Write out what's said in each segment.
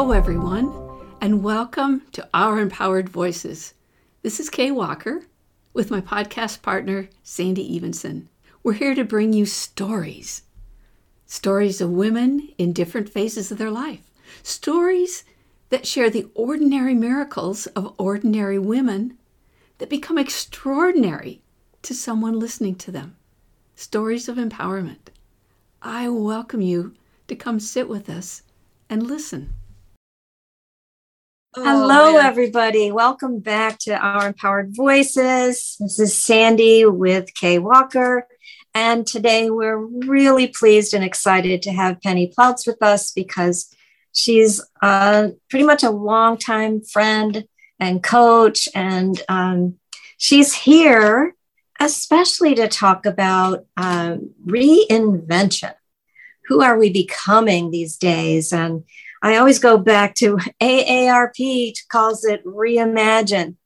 Hello, everyone, and welcome to Our Empowered Voices. This is Kay Walker with my podcast partner, Sandy Evenson. We're here to bring you stories stories of women in different phases of their life, stories that share the ordinary miracles of ordinary women that become extraordinary to someone listening to them. Stories of empowerment. I welcome you to come sit with us and listen. Oh, Hello, man. everybody. Welcome back to Our Empowered Voices. This is Sandy with Kay Walker. And today we're really pleased and excited to have Penny Plautz with us because she's uh, pretty much a longtime friend and coach. And um, she's here especially to talk about um, reinvention who are we becoming these days? And I always go back to AARP calls it reimagine,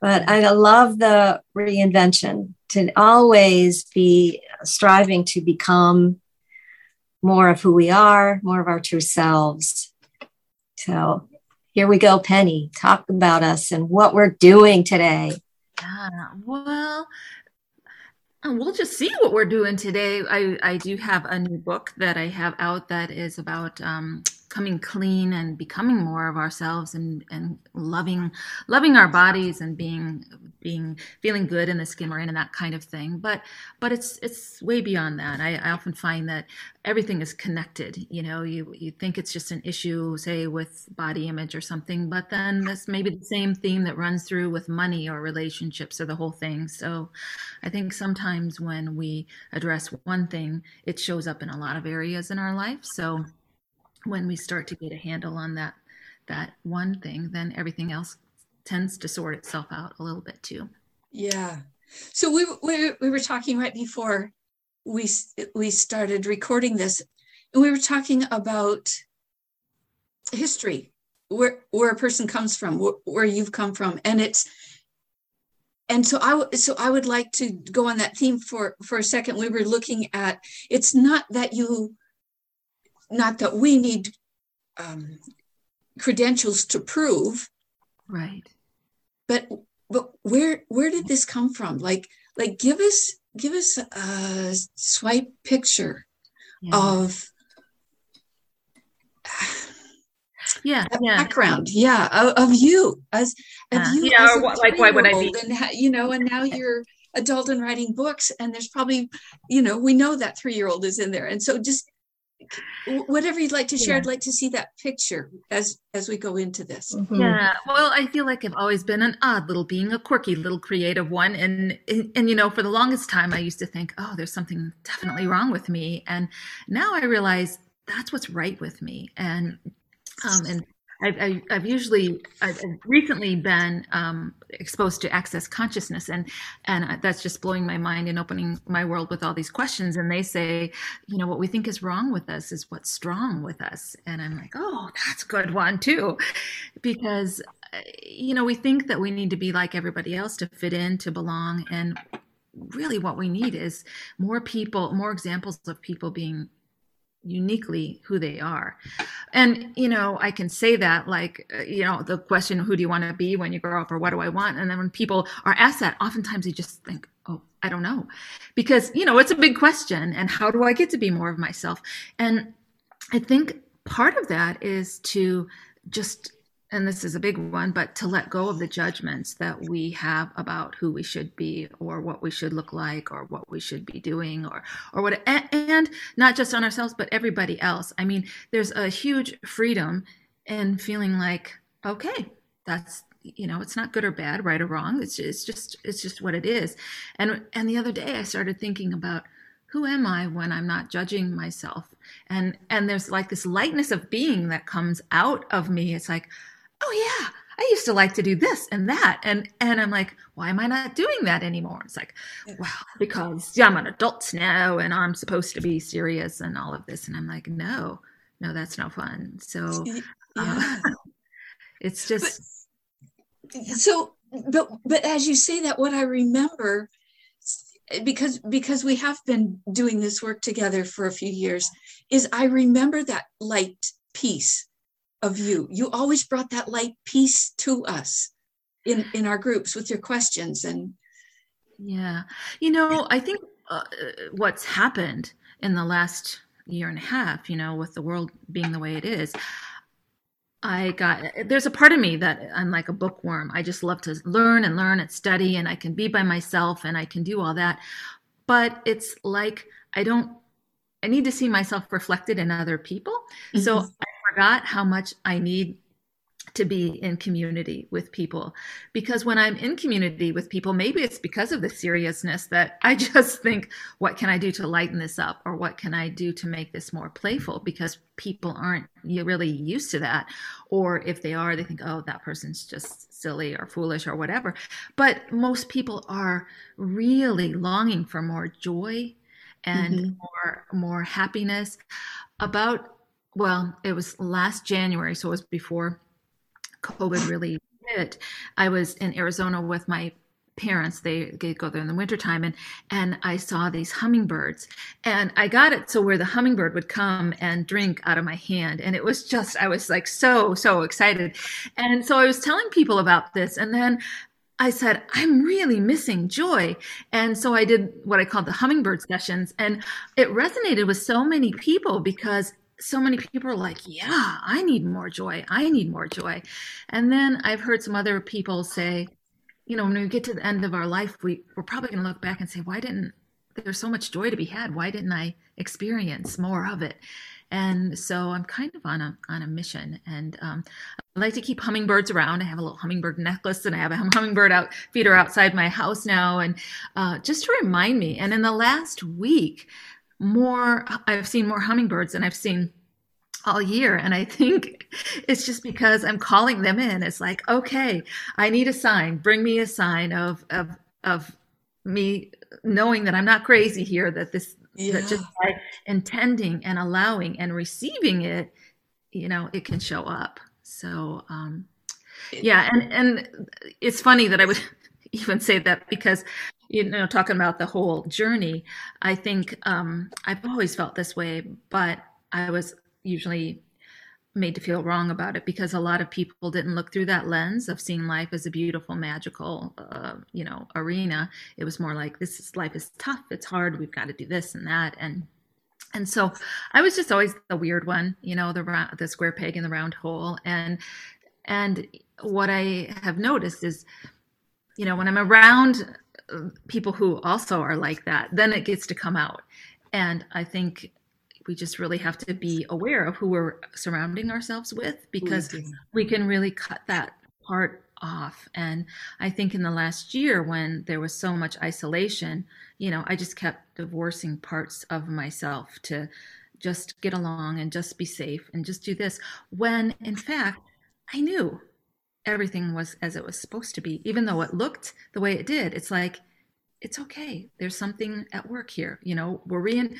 but I love the reinvention to always be striving to become more of who we are, more of our true selves. So here we go, Penny. Talk about us and what we're doing today. Yeah, well, we'll just see what we're doing today. I, I do have a new book that I have out that is about um, coming clean and becoming more of ourselves and, and loving loving our bodies and being being feeling good in the skin we're in and that kind of thing. But but it's it's way beyond that. I, I often find that everything is connected you know you you think it's just an issue say with body image or something but then this may be the same theme that runs through with money or relationships or the whole thing. So i think sometimes when we address one thing it shows up in a lot of areas in our life. So when we start to get a handle on that that one thing, then everything else tends to sort itself out a little bit too. Yeah. So we we, we were talking right before we we started recording this, and we were talking about history, where where a person comes from, where, where you've come from, and it's and so I so I would like to go on that theme for for a second. We were looking at it's not that you not that we need um, credentials to prove. Right. But but where where did this come from? Like like give us give us a swipe picture yeah. of yeah, yeah, background. Yeah of, of you as of uh, you yeah as what, like why would i be and you know and now you're adult and writing books and there's probably you know we know that three year old is in there. And so just whatever you'd like to share yeah. i'd like to see that picture as as we go into this mm-hmm. yeah well i feel like i've always been an odd little being a quirky little creative one and, and and you know for the longest time i used to think oh there's something definitely wrong with me and now i realize that's what's right with me and um, and I've, I've, usually I've recently been um, exposed to access consciousness and and that's just blowing my mind and opening my world with all these questions. And they say you know what we think is wrong with us is what's strong with us. And i'm like oh that's a good one too. Because uh, you know we think that we need to be like everybody else to fit in to belong. And really what we need is more people more examples of people being uniquely who they are. And you know i can say that like uh, you know the question who do you want to be when you grow up or what do i want? And then when people are asked that oftentimes they just think oh i don't know. Because you know it's a big question and how do i get to be more of myself? And i think part of that is to just and this is a big one, but to let go of the judgments that we have about who we should be or what we should look like or what we should be doing or or what and not just on ourselves but everybody else. I mean, there's a huge freedom in feeling like okay, that's you know, it's not good or bad, right or wrong. It's it's just it's just what it is. And and the other day I started thinking about who am I when I'm not judging myself? And and there's like this lightness of being that comes out of me. It's like oh yeah i used to like to do this and that and and i'm like why am i not doing that anymore? It's like well because yeah i'm an adult now and i'm supposed to be serious and all of this and i'm like no no that's no fun. So uh, it's just but, so but but as you say that what i remember because because we have been doing this work together for a few years is i remember that light piece of you. You always brought that light piece to us in in our groups with your questions and yeah. You know, I think uh, what's happened in the last year and a half, you know, with the world being the way it is, I got there's a part of me that I'm like a bookworm. I just love to learn and learn and study and I can be by myself and I can do all that. But it's like I don't I need to see myself reflected in other people. Mm-hmm. So I forgot how much I need to be in community with people. Because when i'm in community with people maybe it's because of the seriousness that i just think what can i do to lighten this up? Or what can i do to make this more playful? Because people aren't really used to that. Or if they are they think oh that person's just silly or foolish or whatever. But most people are really longing for more joy and mm-hmm. more more happiness about well it was last january so it was before COVID really hit, I was in Arizona with my parents they, they go there in the wintertime and and i saw these hummingbirds and i got it so where the hummingbird would come and drink out of my hand and it was just i was like so so excited and so i was telling people about this and then I said, I'm really missing joy. And so I did what I called the hummingbird sessions. And it resonated with so many people because so many people are like, yeah, I need more joy. I need more joy. And then I've heard some other people say, you know, when we get to the end of our life, we, we're probably going to look back and say, why didn't there's so much joy to be had? Why didn't I experience more of it? And so I'm kind of on a on a mission, and um, I like to keep hummingbirds around. I have a little hummingbird necklace, and I have a hummingbird out feeder outside my house now, and uh, just to remind me. And in the last week, more I've seen more hummingbirds than I've seen all year. And i think it's just because i'm calling them in. It's like okay i need a sign. Bring me a sign of of of me knowing that i'm not crazy here that this yeah. that just by intending and allowing and receiving it you know it can show up. So um yeah. And and it's funny that i would even say that because you know talking about the whole journey i think um i've always felt this way but i was usually made to feel wrong about it because a lot of people didn't look through that lens of seeing life as a beautiful magical uh, you know arena. It was more like this is life is tough it's hard we've got to do this and that and and so i was just always the weird one you know the the square peg in the round hole and and what i have noticed is you know when i'm around people who also are like that, then it gets to come out. And I think we just really have to be aware of who we're surrounding ourselves with because we can really cut that part off. And I think in the last year, when there was so much isolation, you know, I just kept divorcing parts of myself to just get along and just be safe and just do this. When in fact, I knew everything was as it was supposed to be, even though it looked the way it did. It's like, it's okay. There's something at work here. You know, we're rein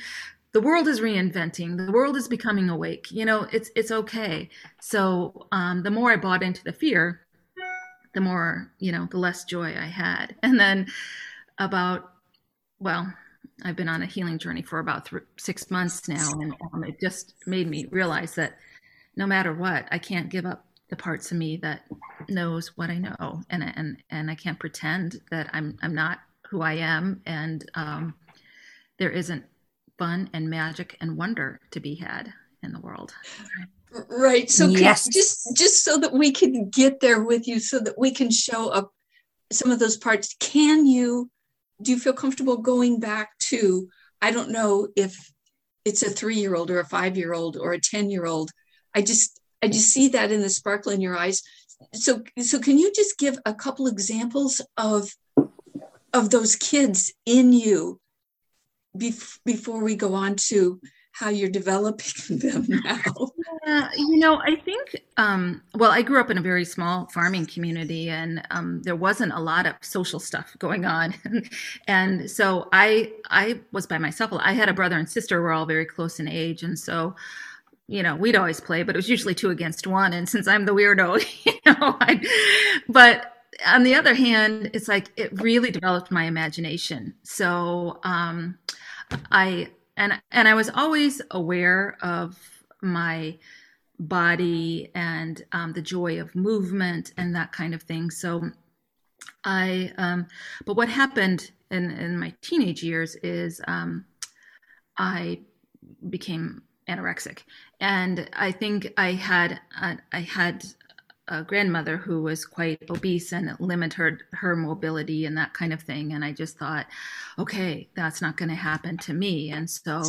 the world is reinventing. The world is becoming awake. You know, it's it's okay. So um, the more I bought into the fear, the more you know, the less joy I had. And then about well, I've been on a healing journey for about th- six months now, and um, it just made me realize that no matter what, I can't give up the parts of me that knows what I know, and and and I can't pretend that I'm I'm not who I am, and um, there isn't fun and magic and wonder to be had in the world. Right. So yes. just just so that we can get there with you, so that we can show up some of those parts. Can you? Do you feel comfortable going back to? I don't know if it's a three-year-old or a five-year-old or a ten-year-old. I just I just see that in the sparkle in your eyes. So so can you just give a couple examples of of those kids in you bef- before we go on to how you're developing them now? You know, I think, um, well, I grew up in a very small farming community and um, there wasn't a lot of social stuff going on. and so I, I was by myself. I had a brother and sister, we're all very close in age. And so, you know, we'd always play, but it was usually two against one. And since I'm the weirdo, you know, I, but on the other hand, it's like it really developed my imagination. So um, I and and I was always aware of my body and um, the joy of movement and that kind of thing. So I, um, but what happened in, in my teenage years is um, I became anorexic, and I think I had uh, I had a grandmother who was quite obese and it limited her, her mobility and that kind of thing. And I just thought, okay, that's not going to happen to me. And so,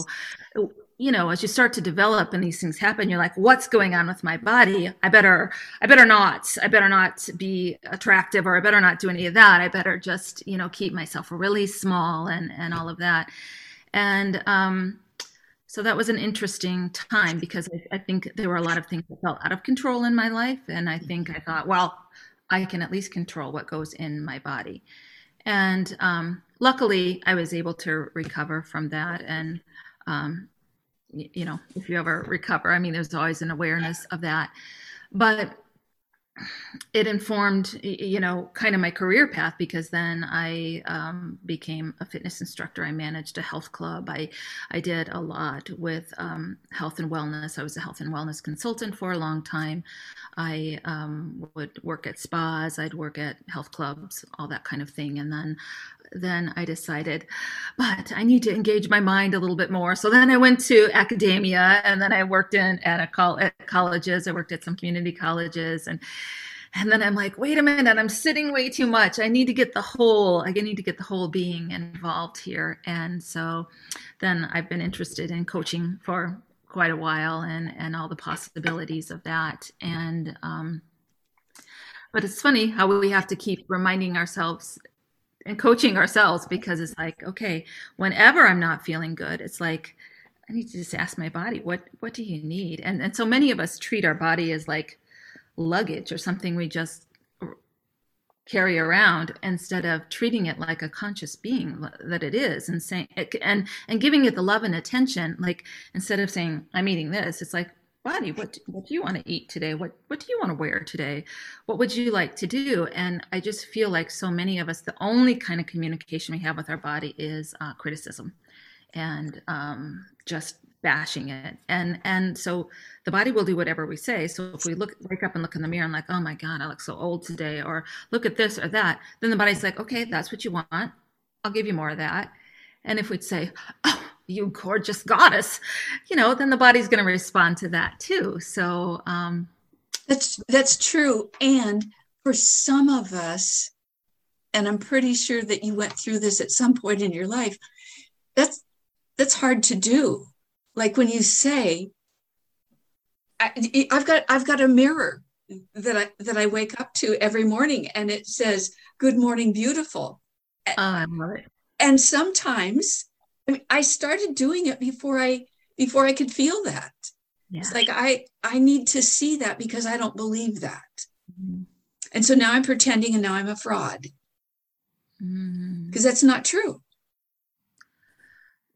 you know, as you start to develop and these things happen, you're like, what's going on with my body? I better, I better not, I better not be attractive or I better not do any of that. I better just, you know, keep myself really small and, and all of that. And, um, so that was an interesting time because I, I, think there were a lot of things that felt out of control in my life and i think i thought well i can at least control what goes in my body. And um, luckily i was able to recover from that. And um, you know if you ever recover i mean there's always an awareness of that. But it informed you know kind of my career path because then i um, became a fitness instructor. I managed a health club. I i did a lot with um, health and wellness. I was a health and wellness consultant for a long time. I um, would work at spas. I'd work at health clubs all that kind of thing. And then then I decided, but I need to engage my mind a little bit more. So then I went to academia and then I worked in at a col- at colleges. I worked at some community colleges and and then I'm like, wait a minute, I'm sitting way too much. I need to get the whole, I need to get the whole being involved here. And so then I've been interested in coaching for quite a while and and all the possibilities of that. And um, but it's funny how we have to keep reminding ourselves and coaching ourselves because it's like okay whenever i'm not feeling good it's like i need to just ask my body what what do you need and and so many of us treat our body as like luggage or something we just carry around instead of treating it like a conscious being that it is and saying and and giving it the love and attention like instead of saying i'm eating this it's like body what what do you want to eat today? What what do you want to wear today? What would you like to do? And i just feel like so many of us the only kind of communication we have with our body is uh, criticism and um, just bashing it. And and so the body will do whatever we say. So if we look wake up and look in the mirror and like oh my god i look so old today or look at this or that then the body's like okay that's what you want. I'll give you more of that. And if we'd say oh you gorgeous goddess you know then the body's going to respond to that too. So um that's that's true. And for some of us and i'm pretty sure that you went through this at some point in your life that's that's hard to do like when you say I, have got i've got a mirror that i that i wake up to every morning and it says good morning beautiful oh, i love it and sometimes I, mean, I started doing it before I before I could feel that. Yeah. It's like I I need to see that because I don't believe that. Mm-hmm. And so now I'm pretending and now I'm a fraud. Because mm-hmm. that's not true.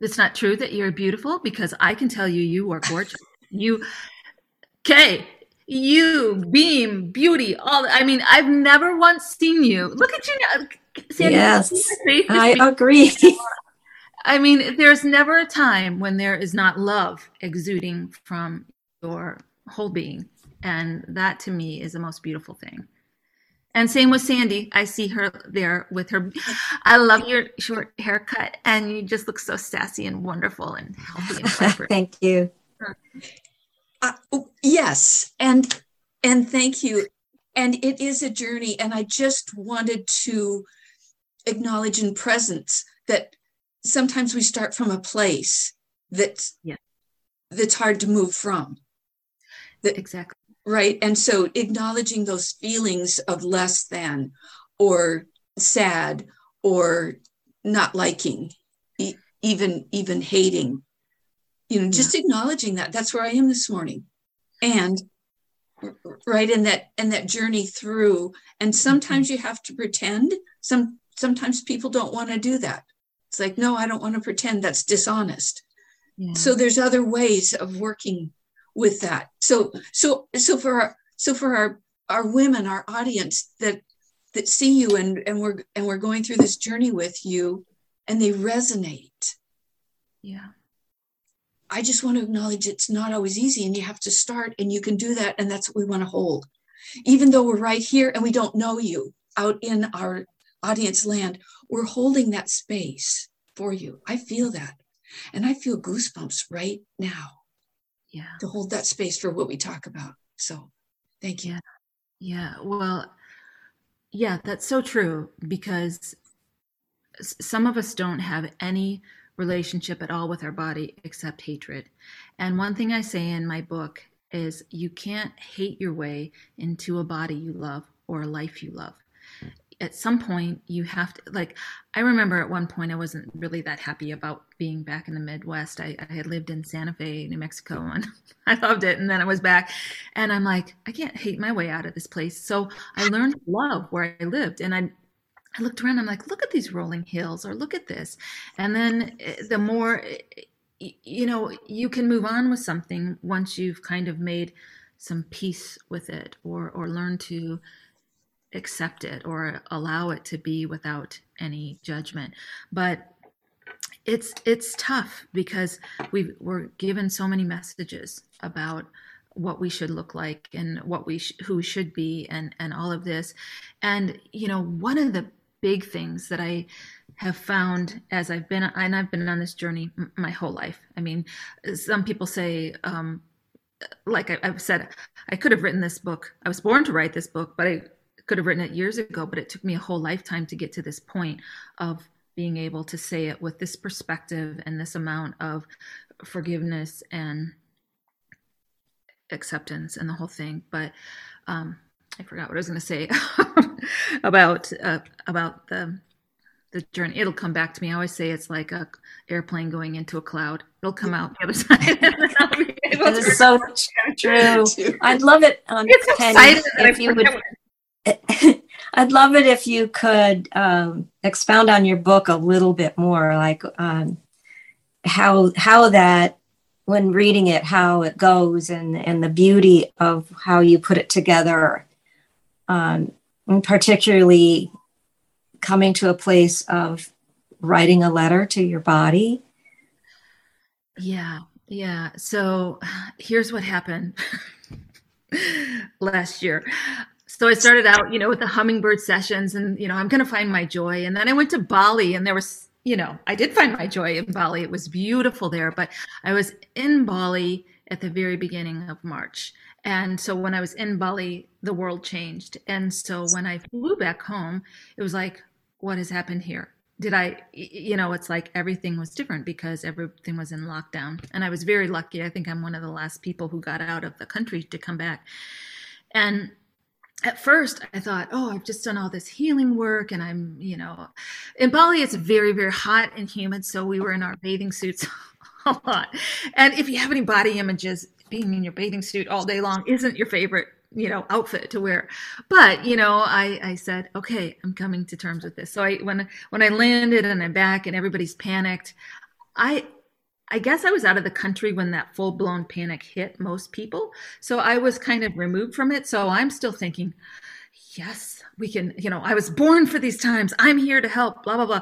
It's not true that you're beautiful because I can tell you you are gorgeous. you okay, you beam beauty all I mean, I've never once seen you. Look at you now. Sandy, yes, I agree. I mean, there's never a time when there is not love exuding from your whole being. And that to me is the most beautiful thing. And same with Sandy. I see her there with her. I love your short haircut, and you just look so sassy and wonderful and healthy and Thank you. Uh, oh, yes, and and thank you. And it is a journey, and I just wanted to acknowledge in presence that sometimes we start from a place that's yeah. that's hard to move from. That, exactly. Right. And so acknowledging those feelings of less than or sad or not liking, e- even even hating. You know, just acknowledging that. That's where I am this morning. And right in that and that journey through and sometimes mm-hmm. you have to pretend some sometimes people don't want to do that it's like, no, I don't want to pretend that's dishonest. Yeah. So there's other ways of working with that. So so so for our so for our our women, our audience that that see you and and we're and we're going through this journey with you and they resonate. Yeah. I just want to acknowledge it's not always easy and you have to start and you can do that. And that's what we want to hold. Even though we're right here and we don't know you out in our audience land, we're holding that space for you. I feel that. And I feel goosebumps right now. Yeah. To hold that space for what we talk about. So thank you. Yeah. Yeah. Well, yeah, that's so true because some of us don't have any relationship at all with our body except hatred. And one thing I say in my book is you can't hate your way into a body you love or a life you love. At some point, you have to, like, I remember at one point I wasn't really that happy about being back in the Midwest. I, I had lived in Santa Fe, New Mexico, and I loved it. And then I was back, and I'm like, I can't hate my way out of this place. So I learned to love where I lived. And I, I looked around, I'm like, look at these rolling hills, or look at this. And then eh, the more, eh, you know, you can move on with something once you've kind of made some peace with it or, or learn to accept it or allow it to be without any judgment. But it's it's tough because we we're given so many messages about what we should look like and what we sh- who should be and and all of this and you know one of the big things that I have found as I've been, and I've been on this journey my whole life. I mean, some people say, um, like I, have said, I could have written this book. I was born to write this book, but I could have written it years ago. But it took me a whole lifetime to get to this point of being able to say it with this perspective and this amount of forgiveness and acceptance and the whole thing. But um, I forgot what I was going to say about uh, about the the journey. It'll come back to me. I always say it's like a airplane going into a cloud. It'll come out the other side. that is so true. I'd love it, um, Penny, if you would. I'd love it if you could um, expound on your book a little bit more, like um, how how that when reading it, how it goes, and and the beauty of how you put it together um, particularly coming to a place of writing a letter to your body? Yeah, yeah. So here's what happened last year. So I started out, you know, with the hummingbird sessions and, you know, I'm going to find my joy. And then I went to Bali and there was, you know, I did find my joy in Bali. It was beautiful there, but I was in Bali at the very beginning of March. And so when I was in Bali, the world changed. And so when I flew back home, it was like, what has happened here? Did I, you know, it's like everything was different because everything was in lockdown. And I was very lucky. I think I'm one of the last people who got out of the country to come back. And at first I thought, oh, I've just done all this healing work and I'm, you know, in Bali, it's very, very hot and humid. So we were in our bathing suits a lot. And if you have any body images, being in your bathing suit all day long isn't your favorite you know outfit to wear but you know i i said okay i'm coming to terms with this so i when when i landed and i'm back and everybody's panicked i i guess i was out of the country when that full blown panic hit most people so i was kind of removed from it so i'm still thinking yes we can you know i was born for these times i'm here to help blah blah blah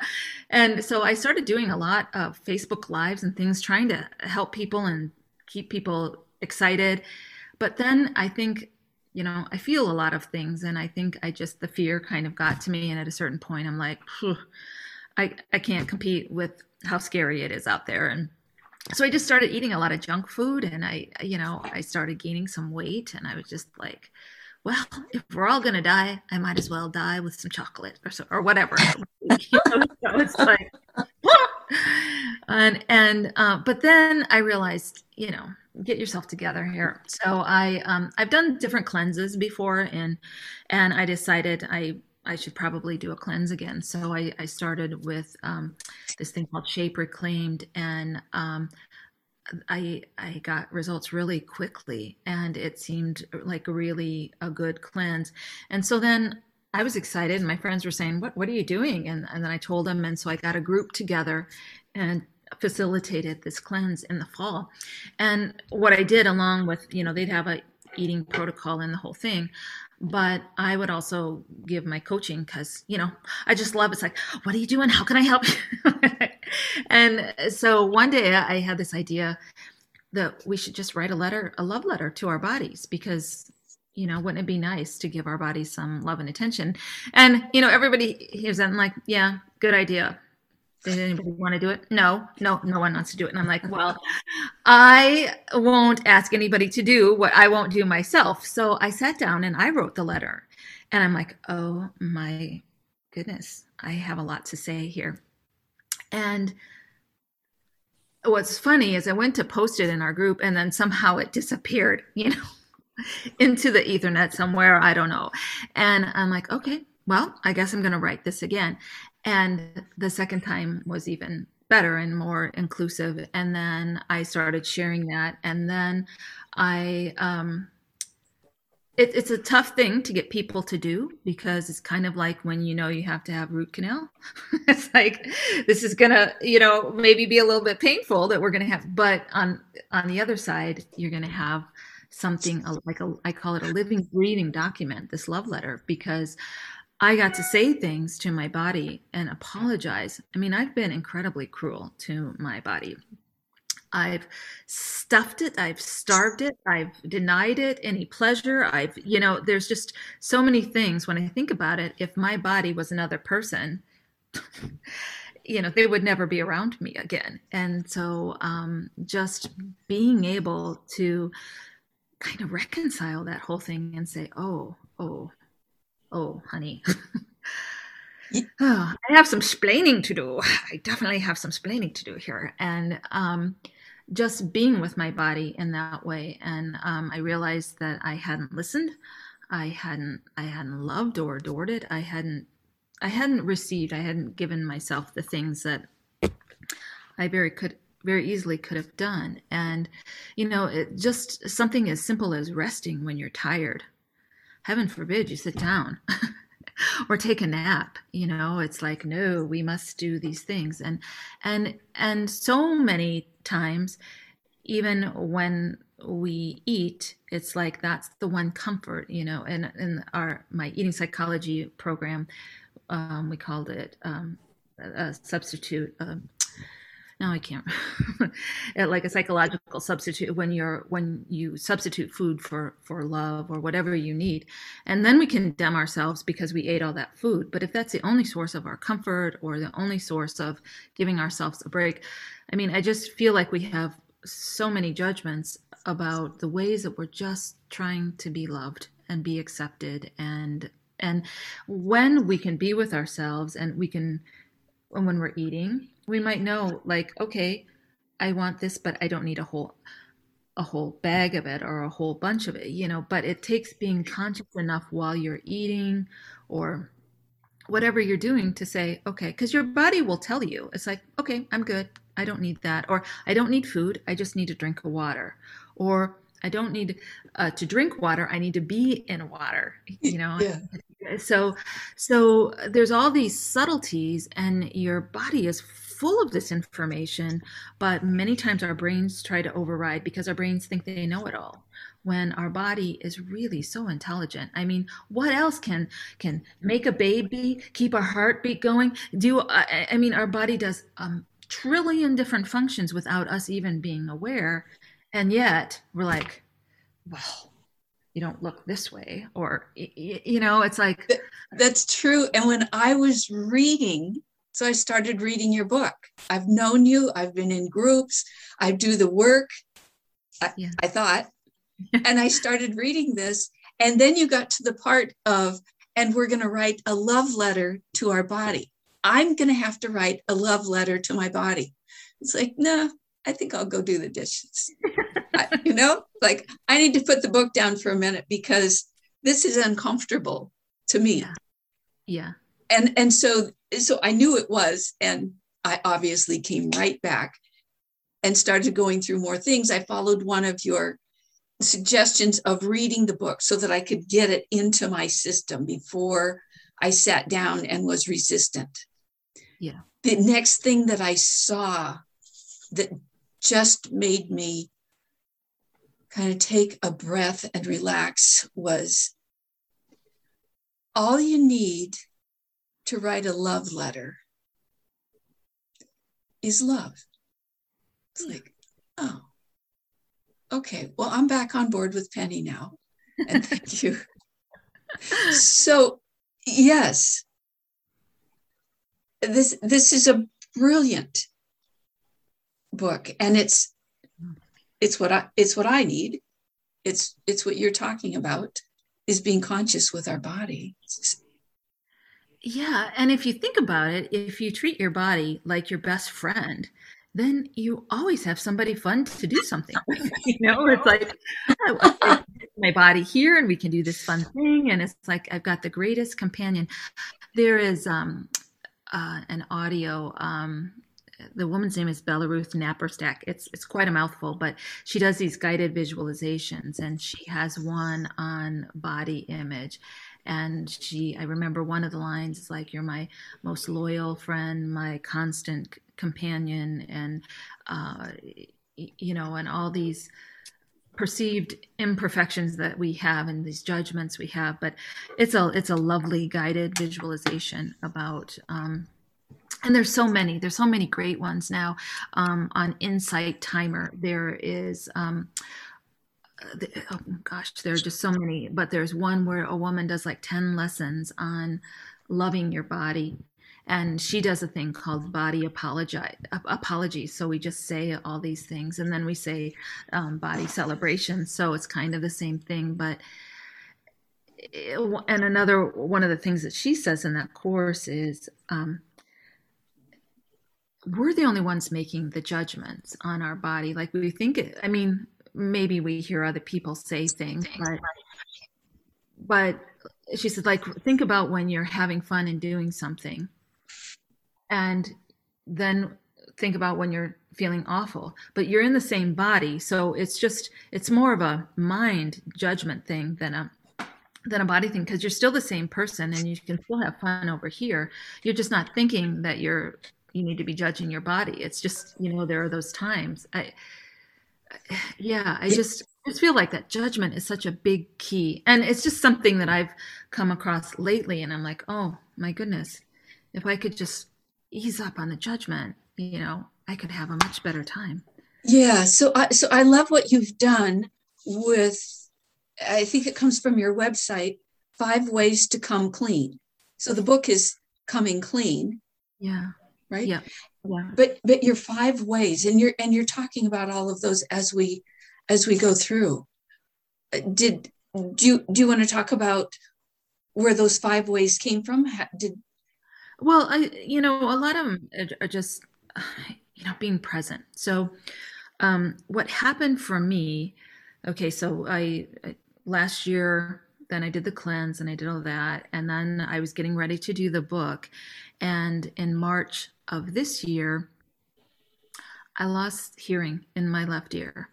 and so i started doing a lot of facebook lives and things trying to help people and keep people excited. But then I think, you know, I feel a lot of things. And I think I just, the fear kind of got to me. And at a certain point, I'm like, I, I can't compete with how scary it is out there. And so I just started eating a lot of junk food and I, you know, I started gaining some weight and I was just like, well, if we're all going to die, I might as well die with some chocolate or so, or whatever. so it's like, and, and, uh, but then I realized, you know, get yourself together here. So I um, I've done different cleanses before, and and I decided I I should probably do a cleanse again. So I, I started with um, this thing called Shape Reclaimed, and um, I I got results really quickly, and it seemed like really a good cleanse. And so then I was excited, and my friends were saying, "What what are you doing?" And and then I told them, and so I got a group together, and facilitated this cleanse in the fall. And what I did along with, you know, they'd have a eating protocol and the whole thing, but I would also give my coaching because, you know, I just love it's like, what are you doing? How can I help you? and so one day I had this idea that we should just write a letter, a love letter to our bodies because you know, wouldn't it be nice to give our bodies some love and attention? And, you know, everybody hears that and like, yeah, good idea. Did anybody want to do it? No, no, no one wants to do it. And I'm like, well, I won't ask anybody to do what I won't do myself. So I sat down and I wrote the letter. And I'm like, oh my goodness, I have a lot to say here. And what's funny is I went to post it in our group and then somehow it disappeared, you know, into the ethernet somewhere. I don't know. And I'm like, okay, well, I guess I'm going to write this again. And the second time was even better and more inclusive. And then I started sharing that. And then I, um, it, it's a tough thing to get people to do because it's kind of like when you know you have to have root canal. it's like this is gonna, you know, maybe be a little bit painful that we're gonna have, but on on the other side, you're gonna have something like a I call it a living, breathing document. This love letter because I got to say things to my body and apologize. I mean, I've been incredibly cruel to my body. I've stuffed it, I've starved it, I've denied it any pleasure. I've, you know, there's just so many things when I think about it. If my body was another person, you know, they would never be around me again. And so um, just being able to kind of reconcile that whole thing and say, oh, oh, oh, honey. oh, I have some splaining to do. I definitely have some splaining to do here. And um, just being with my body in that way. And um, I realized that I hadn't listened. I hadn't I hadn't loved or adored it. I hadn't I hadn't received, I hadn't given myself the things that I very could very easily could have done. And, you know, it just something as simple as resting when you're tired heaven forbid you sit down or take a nap you know? It's like no we must do these things. And and and so many times even when we eat it's like that's the one comfort you know? And in our my eating psychology program um, we called it um, a substitute um, now I can't. Like a psychological substitute when you're when you substitute food for for love or whatever you need and then we condemn ourselves because we ate all that food. But if that's the only source of our comfort or the only source of giving ourselves a break I mean I just feel like we have so many judgments about the ways that we're just trying to be loved and be accepted and and when we can be with ourselves and we can when we're eating we might know like okay i want this but i don't need a whole a whole bag of it or a whole bunch of it you know? But it takes being conscious enough while you're eating or whatever you're doing to say okay because your body will tell you. It's like okay i'm good. I don't need that. Or i don't need food. I just need a drink of water. Or i don't need uh, to drink water. I need to be in water you know? Yeah so so there's all these subtleties and your body is full of this information but many times our brains try to override because our brains think they know it all when our body is really so intelligent. I mean what else can can make a baby keep our heartbeat going do uh, i, I mean our body does a trillion different functions without us even being aware and yet we're like well you don't look this way or you know it's like that's true and when i was reading so i started reading your book. I've known you i've been in groups i do the work i, yeah. I thought and i started reading this and then you got to the part of and we're going to write a love letter to our body. I'm going to have to write a love letter to my body. It's like no i think i'll go do the dishes you know, like I need to put the book down for a minute because this is uncomfortable to me. Yeah. yeah. And and so so I knew it was, and I obviously came right back and started going through more things. I followed one of your suggestions of reading the book so that I could get it into my system before I sat down and was resistant. Yeah. The next thing that I saw that just made me kind of take a breath and relax was all you need to write a love letter is love. It's like, oh, okay, well, I'm back on board with Penny now. And thank you. So, yes, this this is a brilliant book, and it's it's what I it's what I need. It's it's what you're talking about is being conscious with our body. Yeah, and if you think about it, if you treat your body like your best friend, then you always have somebody fun to do something. you know, it's like oh, my body here, and we can do this fun thing, and it's like I've got the greatest companion. There is um, uh, an audio. Um, the woman's name is Belleruth Naparstek. It's it's quite a mouthful, but she does these guided visualizations, and she has one on body image. And she, I remember one of the lines is like, "You're my most loyal friend, my constant companion and uh, you know and all these perceived imperfections that we have and these judgments we have but it's a it's a lovely guided visualization about um, and there's so many there's so many great ones now. Um, on insight timer there is um, the, oh gosh there are just so many but there's one where a woman does like 10 lessons on loving your body. And she does a thing called body apology apology. So we just say all these things and then we say um, body celebration. So it's kind of the same thing but it, and another one of the things that she says in that course is um, we're the only ones making the judgments on our body. Like we think it, i mean maybe we hear other people say things but but she said like think about when you're having fun and doing something. And then think about when you're feeling awful. But you're in the same body so it's just it's more of a mind judgment thing than a than a body thing because you're still the same person and you can still have fun over here. You're just not thinking that you're you need to be judging your body it's just you know there are those times i yeah i just I just feel like that judgment is such a big key and it's just something that i've come across lately and i'm like oh my goodness if i could just ease up on the judgment, you know, I could have a much better time. Yeah. So I, so I love what you've done with, I think it comes from your website, Five Ways to Come Clean. So the book is Coming Clean. Yeah. Right. Yeah. Yeah. But, but your five ways and you're, and you're talking about all of those as we, as we go through. Uh, did, do you, do you want to talk about where those five ways came from? Did, well, I, you know, a lot of them are just, you know, being present. So, um, what happened for me, okay, so I, last year, then I did the cleanse and I did all that. And then I was getting ready to do the book. And in March of this year, I lost hearing in my left ear.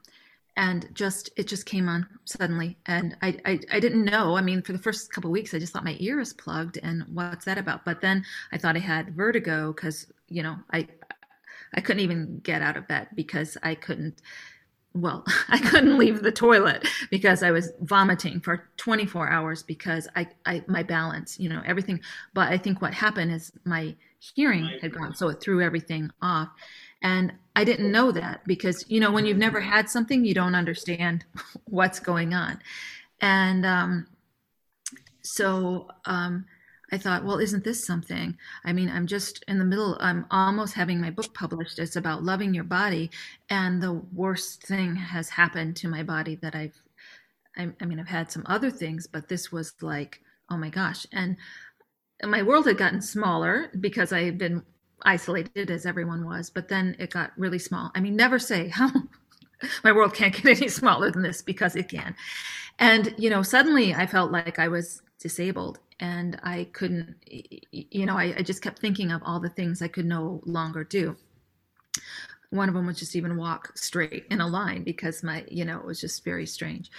And just it just came on suddenly. And I, I, I didn't know. I mean for the first couple weeks i just thought my ear is plugged and what's that about? But then i thought i had vertigo because you know i i couldn't even get out of bed because i couldn't well i couldn't leave the toilet because i was vomiting for 24 hours because i i my balance you know everything. But i think what happened is my hearing had gone so it threw everything off and I didn't know that because, you know, when you've never had something, you don't understand what's going on. And um, so um, I thought, well, isn't this something? I mean, I'm just in the middle, I'm almost having my book published. It's about loving your body. And the worst thing has happened to my body that I've, I, I mean, I've had some other things, but this was like, oh my gosh. And my world had gotten smaller because I had been isolated as everyone was, but then it got really small. I mean, never say how oh, my world can't get any smaller than this because it can. And, you know, suddenly I felt like I was disabled and I couldn't, you know, I, I just kept thinking of all the things I could no longer do one of them was just even walk straight in a line because my you know it was just very strange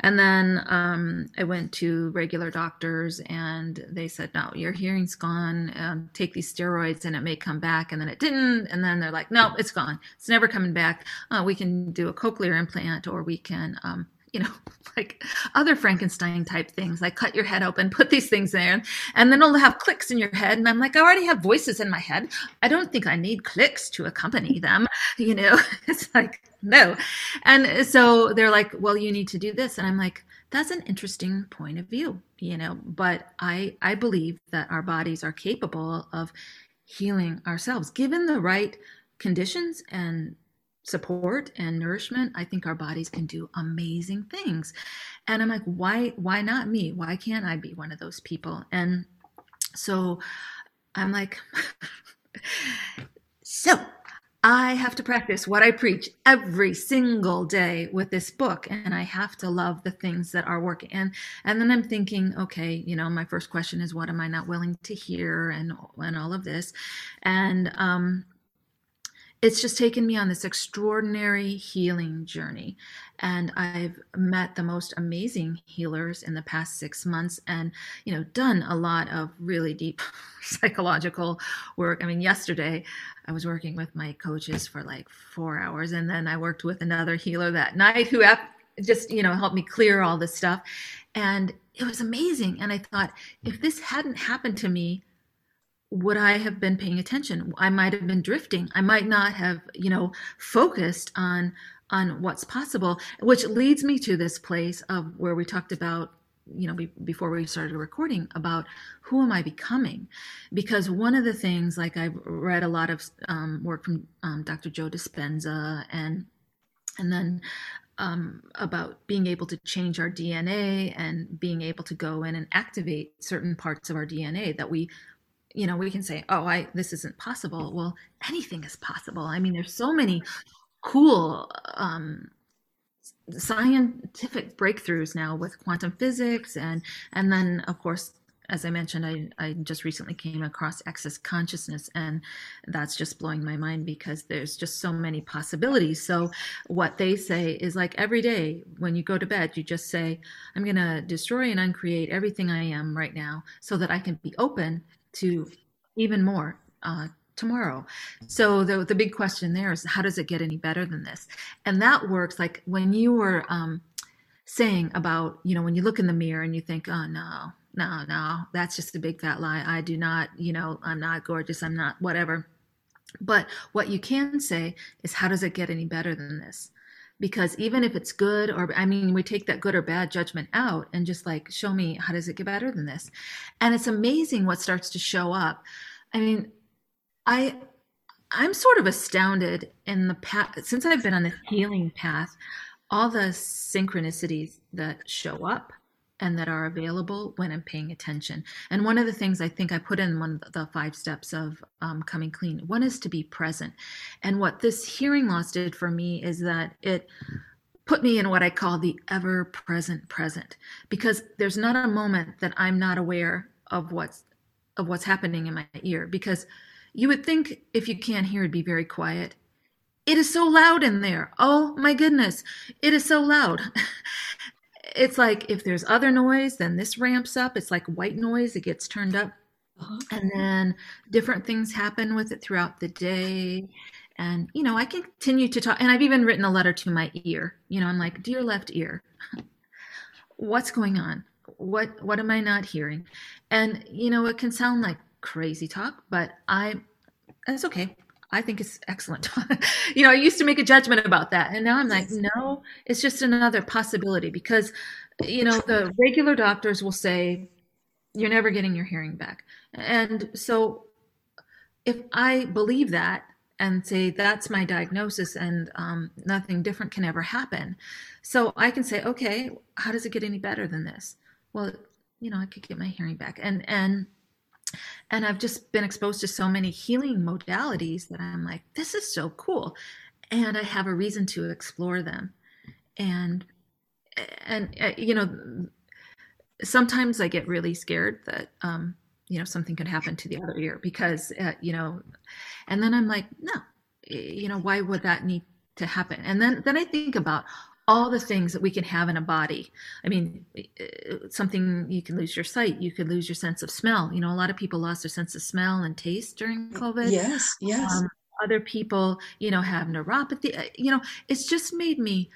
and then um, i went to regular doctors and they said no your hearing's gone. Um, take these steroids and it may come back. And then it didn't. And then they're like no it's gone. It's never coming back. Uh, we can do a cochlear implant or we can um, you know, like other Frankenstein type things, like cut your head open, put these things there, and then it'll have clicks in your head. And I'm like, I already have voices in my head. I don't think I need clicks to accompany them. You know, it's like, no. And so they're like, well, you need to do this. And I'm like, that's an interesting point of view, you know, but I, I believe that our bodies are capable of healing ourselves given the right conditions and support and nourishment i think our bodies can do amazing things. And i'm like why why not me? Why can't i be one of those people? And so i'm like so I have to practice what I preach every single day with this book and I have to love the things that are working. And and then I'm thinking okay you know my first question is what am I not willing to hear and and all of this? And um it's just taken me on this extraordinary healing journey. And I've met the most amazing healers in the past six months and, you know, done a lot of really deep psychological work. I mean, yesterday I was working with my coaches for like four hours. And then I worked with another healer that night who just, you know, helped me clear all this stuff. And it was amazing. And I thought, if this hadn't happened to me would I have been paying attention? I might have been drifting. I might not have, you know, focused on on what's possible, which leads me to this place of where we talked about, you know, be, before we started recording about who am I becoming? Because one of the things, like I've read a lot of um, work from um, Dr. Joe Dispenza and and then um, about being able to change our DNA and being able to go in and activate certain parts of our DNA that we you know we can say oh i this isn't possible well anything is possible i mean there's so many cool um, scientific breakthroughs now with quantum physics and and then of course as I mentioned, I, I just recently came across access consciousness, and that's just blowing my mind because there's just so many possibilities. So, what they say is like every day when you go to bed, you just say, I'm going to destroy and uncreate everything I am right now so that I can be open to even more uh, tomorrow. So the the big question there is how does it get any better than this? And that works like when you were um, saying about you know when you look in the mirror and you think oh no no no that's just a big fat lie I do not you know I'm not gorgeous I'm not whatever. But what you can say is how does it get any better than this? Because even if it's good or i mean we take that good or bad judgment out and just like show me how does it get better than this. And it's amazing what starts to show up. I mean i i'm sort of astounded in the past since i've been on this healing path all the synchronicities that show up and that are available when I'm paying attention. And one of the things I think I put in one of the five steps of um, coming clean, one is to be present. And what this hearing loss did for me is that it put me in what I call the ever present present, because there's not a moment that I'm not aware of what's of what's happening in my ear. Because you would think if you can't hear, it'd be very quiet. It is so loud in there. Oh my goodness, it is so loud. it's like if there's other noise, then this ramps up. It's like white noise, it gets turned up. Uh-huh. And then different things happen with it throughout the day. And, you know, I continue to talk. And I've even written a letter to my ear. You know, I'm like, Dear left ear, what's going on? What what am I not hearing? And, you know, it can sound like crazy talk, but I that's okay. I think it's excellent. you know, I used to make a judgment about that. And now I'm like, no, it's just another possibility because, you know, the regular doctors will say, you're never getting your hearing back. And so if I believe that and say that's my diagnosis and um, nothing different can ever happen, so I can say, okay, how does it get any better than this? Well, you know, I could get my hearing back. And, and, and I've just been exposed to so many healing modalities that I'm like, this is so cool. And I have a reason to explore them. And, and, uh, you know, sometimes I get really scared that, um, you know, something could happen to the other ear because, uh, you know, and then I'm like, no, you know, why would that need to happen? And then, then I think about all the things that we can have in a body. I mean, uh, something you can lose your sight, you could lose your sense of smell. You know, a lot of people lost their sense of smell and taste during COVID. Yes, yes. Um, other people, you know, have neuropathy. Uh, you know, it's just made me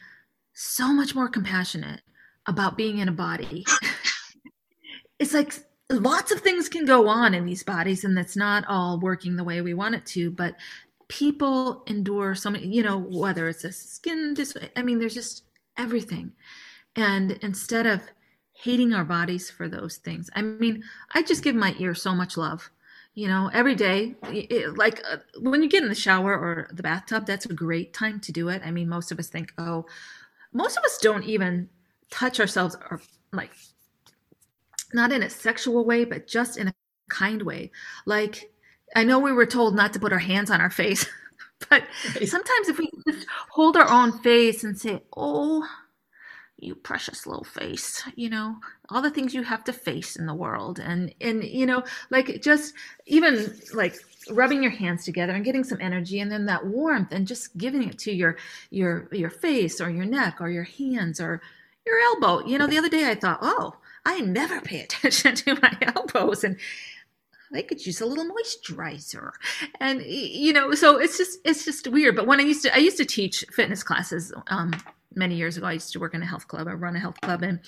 so much more compassionate about being in a body. it's like lots of things can go on in these bodies and it's not all working the way we want it to, but people endure so many, you know, whether it's a skin dis I mean, there's just everything. And instead of hating our bodies for those things, I mean, I just give my ear so much love. You know, every day, it, like uh, when you get in the shower or the bathtub, that's a great time to do it. I mean, most of us think, oh, most of us don't even touch ourselves or like not in a sexual way, but just in a kind way. Like I know we were told not to put our hands on our face, but sometimes if we just hold our own face and say, "Oh, you precious little face," you know, all the things you have to face in the world, and and you know, like just even like rubbing your hands together and getting some energy and then that warmth and just giving it to your your your face or your neck or your hands or your elbow. You know the other day i thought oh i never pay attention to my elbows. And they could use a little moisturizer. And you know so it's just it's just weird. But when i used to i used to teach fitness classes um, many years ago. I used to work in a health club. I run a health club. And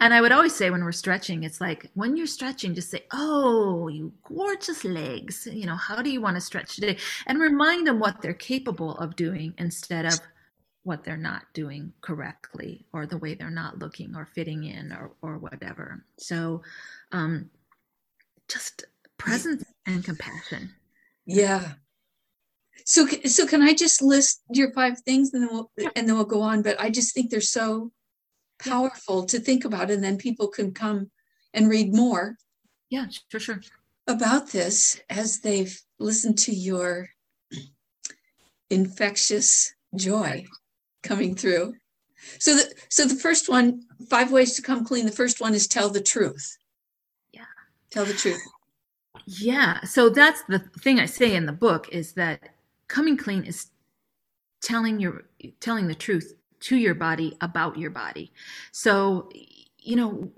and i would always say when we're stretching it's like when you're stretching just say oh you gorgeous legs. You know how do you want to stretch today? And remind them what they're capable of doing instead of what they're not doing correctly or the way they're not looking or fitting in or or whatever. So um just presence and compassion. Yeah. So, so can I just list your five things and then we'll and then we'll go on? But I just think they're so powerful yeah. to think about, and then people can come and read more. Yeah, for sure. About this as they've listened to your infectious joy coming through. So the so the first one, five ways to come clean. The first one is tell the truth. Yeah. Tell the truth. Yeah. So that's the thing I say in the book is that coming clean is telling your telling the truth to your body about your body. So, you know,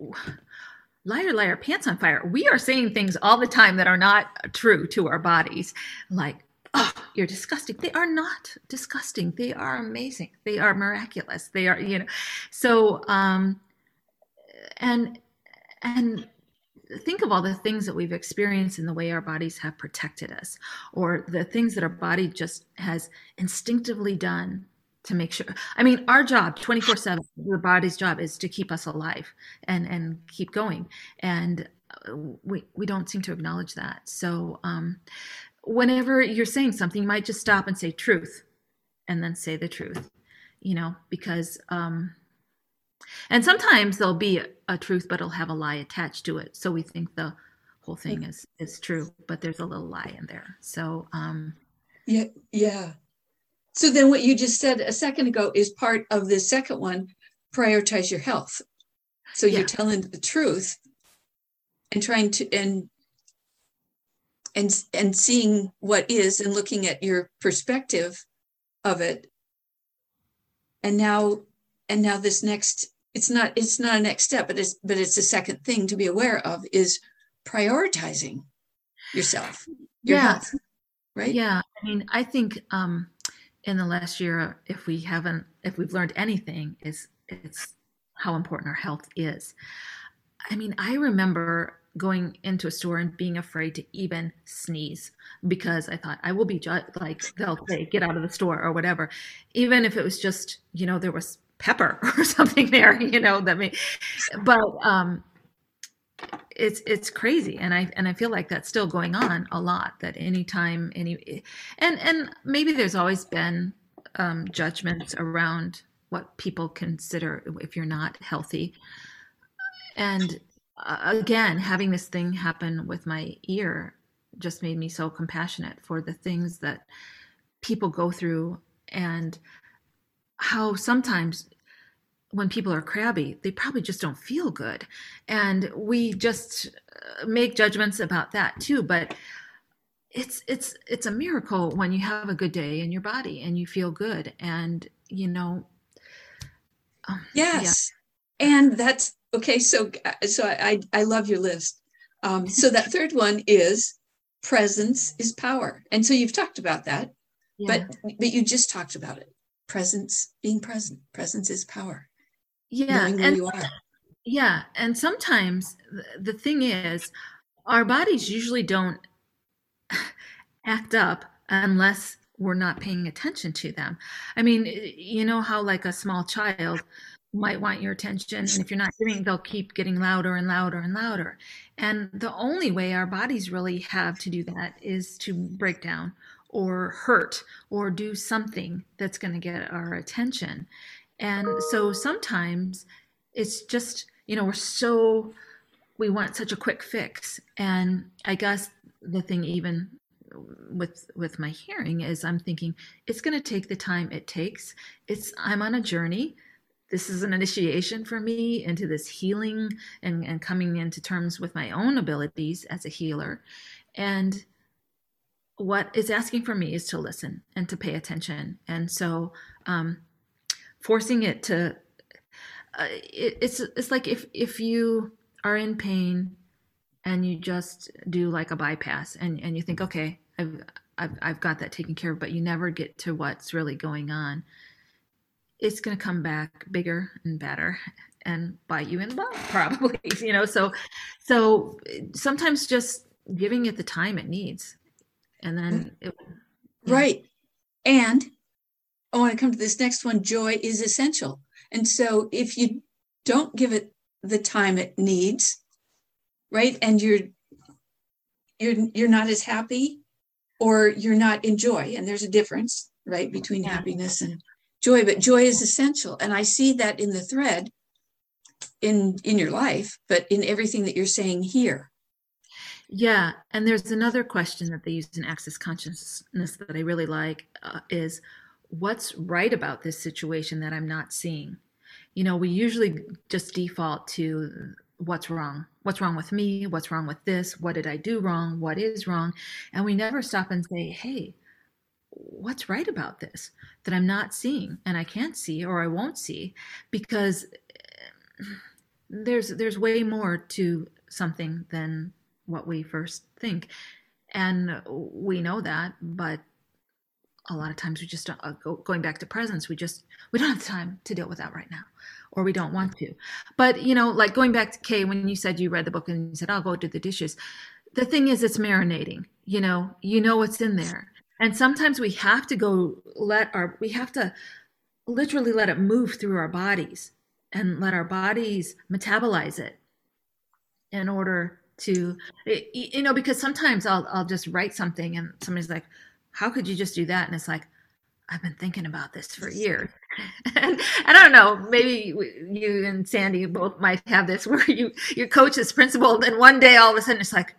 liar liar pants on fire. We are saying things all the time that are not true to our bodies like oh you're disgusting they are not disgusting they are amazing they are miraculous they are you know so um and and think of all the things that we've experienced in the way our bodies have protected us or the things that our body just has instinctively done to make sure. I mean our job 24 7 the body's job is to keep us alive and and keep going. And uh, we we don't seem to acknowledge that. So um whenever you're saying something you might just stop and say truth and then say the truth you know because um and sometimes there'll be a truth, but it'll have a lie attached to it. So we think the whole thing is is true, but there's a little lie in there. So um yeah, yeah. So then what you just said a second ago is part of the second one, prioritize your health. So you're telling the truth and trying to and and and seeing what is and looking at your perspective of it and now and now this next it's not it's not a next step but it's but it's a second thing to be aware of is prioritizing yourself your yeah. health right? Yeah. I mean i think um in the last year if we haven't if we've learned anything is it's how important our health is. I mean i remember going into a store and being afraid to even sneeze because I thought I will be ju- like they'll say get out of the store or whatever, even if it was just you know there was pepper or something there, you know, that may, but, um, it's it's crazy. And i and i feel like that's still going on a lot that anytime any and and maybe there's always been um, judgments around what people consider if you're not healthy. And uh, again having this thing happen with my ear just made me so compassionate for the things that people go through. And how sometimes when people are crabby, they probably just don't feel good. And we just uh, make judgments about that too. But it's it's it's a miracle when you have a good day in your body and you feel good and you know um, yes yeah. and that's okay so so i i love your list um so that third one is presence is power and so you've talked about that yeah. but but you just talked about it presence, being present. Presence is power. Yeah. and, Yeah. And sometimes the thing is, our bodies usually don't act up unless we're not paying attention to them. I mean, you know how, like, a small child might want your attention, and if you're not giving, they'll keep getting louder and louder and louder. And the only way our bodies really have to do that is to break down or hurt or do something that's going to get our attention. And so sometimes it's just, you know, we're so, we want such a quick fix. And I guess the thing, even with with my hearing is i'm thinking it's going to take the time it takes it's i'm on a journey this is an initiation for me into this healing and, and coming into terms with my own abilities as a healer and what is asking for me is to listen and to pay attention. And so um, forcing it to uh, it, it's it's like if if you are in pain and you just do like a bypass and and you think okay I've I've, I've got that taken care of but you never get to what's really going on it's going to come back bigger and better and bite you in the butt probably you know? So so sometimes just giving it the time it needs and then mm. it, yeah. right. And oh, i want to come to this next one joy is essential. And so if you don't give it the time it needs right and you're you're you're not as happy or you're not in joy and there's a difference right between yeah. happiness and joy but joy is essential. And i see that in the thread in in your life but in everything that you're saying here yeah and there's another question that they use in access consciousness that i really like uh, is what's right about this situation that i'm not seeing? You know we usually just default to what's wrong. What's wrong with me? What's wrong with this? What did i do wrong? What is wrong? And we never stop and say hey what's right about this that I'm not seeing and I can't see or I won't see? Because eh, there's there's way more to something than what we first think. And we know that but a lot of times we just don't uh, go, going back to presence we just we don't have time to deal with that right now or we don't want to. But you know like going back to kay when you said you read the book and you said i'll go do the dishes the thing is it's marinating you know? You know what's in there. And sometimes we have to go let our we have to literally let it move through our bodies and let our bodies metabolize it in order to eh, you know because sometimes I'll I'll just write something and somebody's like how could you just do that and it's like I've been thinking about this for years and I don't know maybe you and Sandy both might have this where you your coach is principal and one day all of a sudden it's like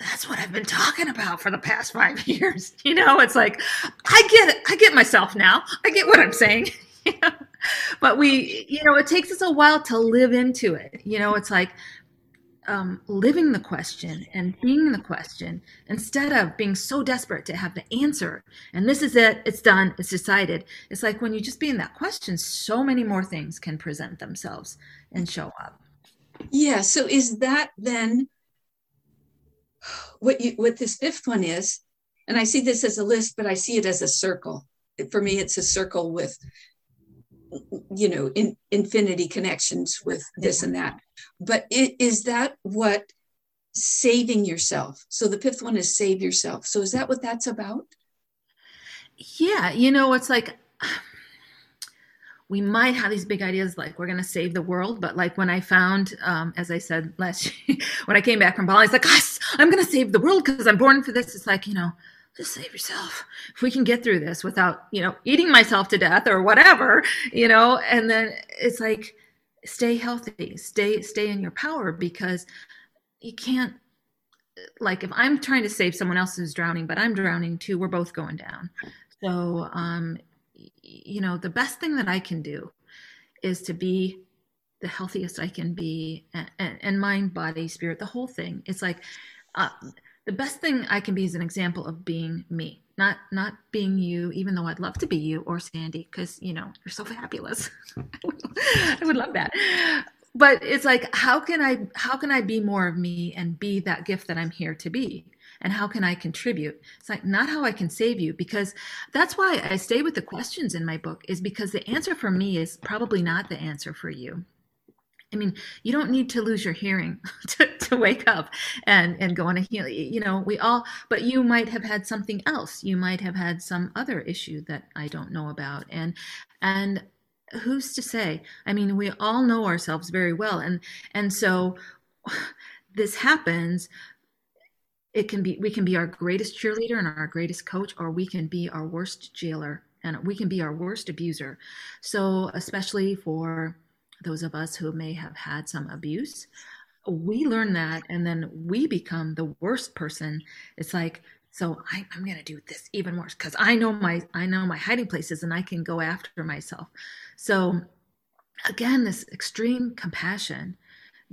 that's what I've been talking about for the past five years. You know, it's like, I get it. I get myself now. I get what I'm saying. but we, you know, it takes us a while to live into it. You know, it's like um, living the question and being the question instead of being so desperate to have the answer. And this is it. It's done. It's decided. It's like when you just be in that question, so many more things can present themselves and show up. Yeah. So is that then? what you what this fifth one is, and I see this as a list, but I see it as a circle. For me, it's a circle with you know in, infinity connections with this and that. But it, is that what saving yourself? So the fifth one is save yourself. So is that what that's about? Yeah you know it's like we might have these big ideas like we're going to save the world but like when i found um, as i said last when i came back from bali it's like yes i'm going to save the world because i'm born for this. It's like you know just save yourself if we can get through this without you know eating myself to death or whatever you know and then it's like stay healthy stay stay in your power because you can't like if i'm trying to save someone else who's drowning but i'm drowning too we're both going down so um you know, the best thing that I can do is to be the healthiest I can be, and, and mind, body, spirit, the whole thing. It's like uh, the best thing I can be is an example of being me, not not being you. Even though I'd love to be you or Sandy, because you know you're so fabulous. I would love that. but it's like how can i how can i be more of me and be that gift that i'm here to be and how can i contribute it's like not how i can save you because that's why i stay with the questions in my book is because the answer for me is probably not the answer for you I mean, you don't need to lose your hearing to, to wake up and, and go on a heal. You know, we all, but you might have had something else. You might have had some other issue that I don't know about. And, and who's to say? I mean, we all know ourselves very well. And, and so this happens. It can be, we can be our greatest cheerleader and our greatest coach, or we can be our worst jailer and we can be our worst abuser. So, especially for, those of us who may have had some abuse we learn that and then we become the worst person. It's like so I, am going to do this even worse because i know my i know my hiding places and i can go after myself. So again this extreme compassion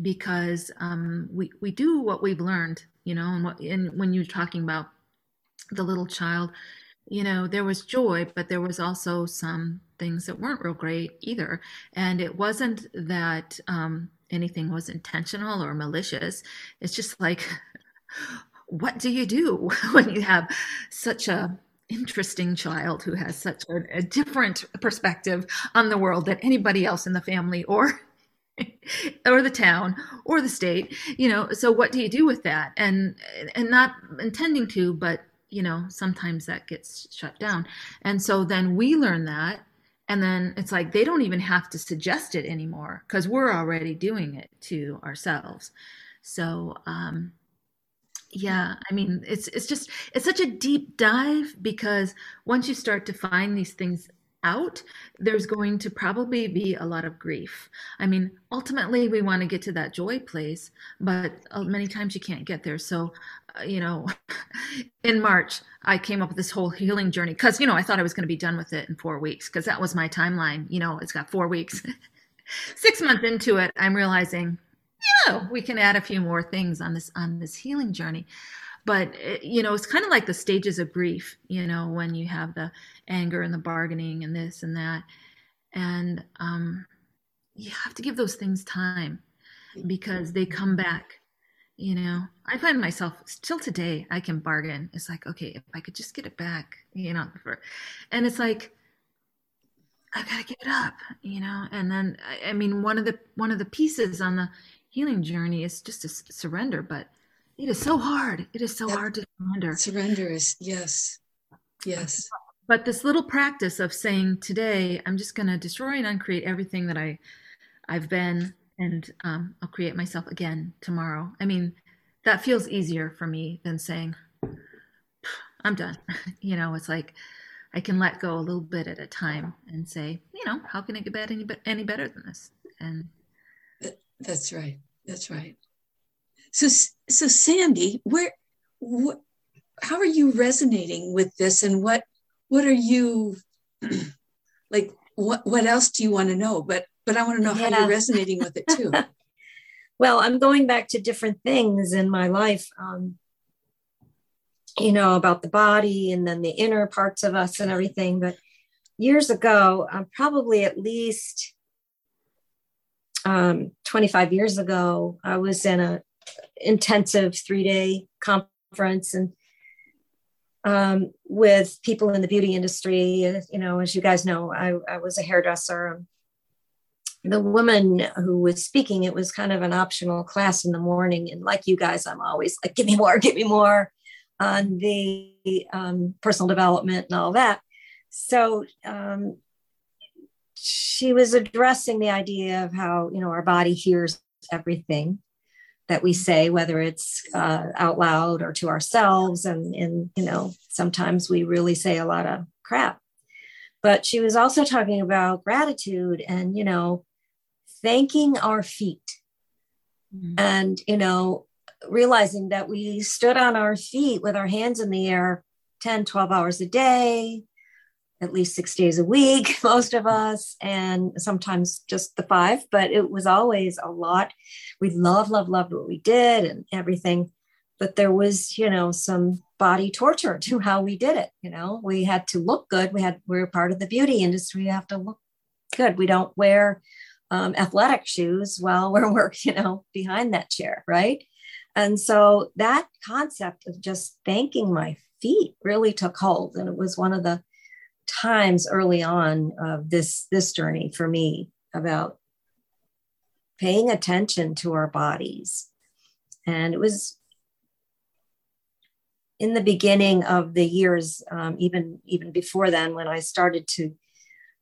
because um, we we do what we've learned you know and what and when you're talking about the little child you know, there was joy, but there was also some things that weren't real great either. And it wasn't that um, anything was intentional or malicious. It's just like, what do you do when you have such a interesting child who has such a, a different perspective on the world than anybody else in the family or or the town or the state you know so what do you do with that and and not intending to but you know, sometimes that gets shut down. And so then we learn that. And then it's like they don't even have to suggest it anymore because we're already doing it to ourselves. So, um, yeah, I mean, it's it's just it's such a deep dive because once you start to find these things out, there's going to probably be a lot of grief. I mean, ultimately, we want to get to that joy place, but uh, many times you can't get there. So, you know, in March, I came up with this whole healing journey because, you know, I thought I was going to be done with it in four weeks because that was my timeline. You know, it's got four weeks. Six months into it, I'm realizing, you know, we can add a few more things on this on this healing journey but eh, you know it's kind of like the stages of grief you know when you have the anger and the bargaining and this and that and um, you have to give those things time because they come back you know i find myself still today i can bargain it's like okay if i could just get it back you know for, and it's like i gotta give it up you know and then I, I mean one of the one of the pieces on the healing journey is just to surrender but it is so hard. It is so hard to surrender. Surrender is, yes, yes. But this little practice of saying, today, I'm just going to destroy and uncreate everything that I, I've been, and um, I'll create myself again tomorrow. I mean, that feels easier for me than saying, I'm done. you know, it's like I can let go a little bit at a time and say, you know, how can it get bad any, any better than this? And that's right. That's right. So, so Sandy, where, what, how are you resonating with this, and what, what are you, like, what, what else do you want to know? But, but I want to know yeah. how you're resonating with it too. well, I'm going back to different things in my life. Um, you know about the body and then the inner parts of us and everything. But years ago, um, probably at least um, 25 years ago, I was in a intensive three day conference and um, with people in the beauty industry. You know, as you guys know, I, I was a hairdresser. The woman who was speaking, it was kind of an optional class in the morning. And like you guys, I'm always like, give me more, give me more on the um, personal development and all that. So um, she was addressing the idea of how, you know, our body hears everything that we say, whether it's uh, out loud or to ourselves. And, and, you know, sometimes we really say a lot of crap. But she was also talking about gratitude and, you know, thanking our feet. Mm-hmm. And, you know, realizing that we stood on our feet with our hands in the air 10, 12 hours a day, at least six days a week, most of us, and sometimes just the five, but it was always a lot. We love, love, loved what we did and everything. But there was, you know, some body torture to how we did it. You know, we had to look good. We had, we are part of the beauty industry. We have to look good. We don't wear um, athletic shoes while we're working, you know, behind that chair, right? And so that concept of just thanking my feet really took hold. And it was one of the times early on of this this journey for me about paying attention to our bodies. And it was in the beginning of the years, um, even even before then, when I started to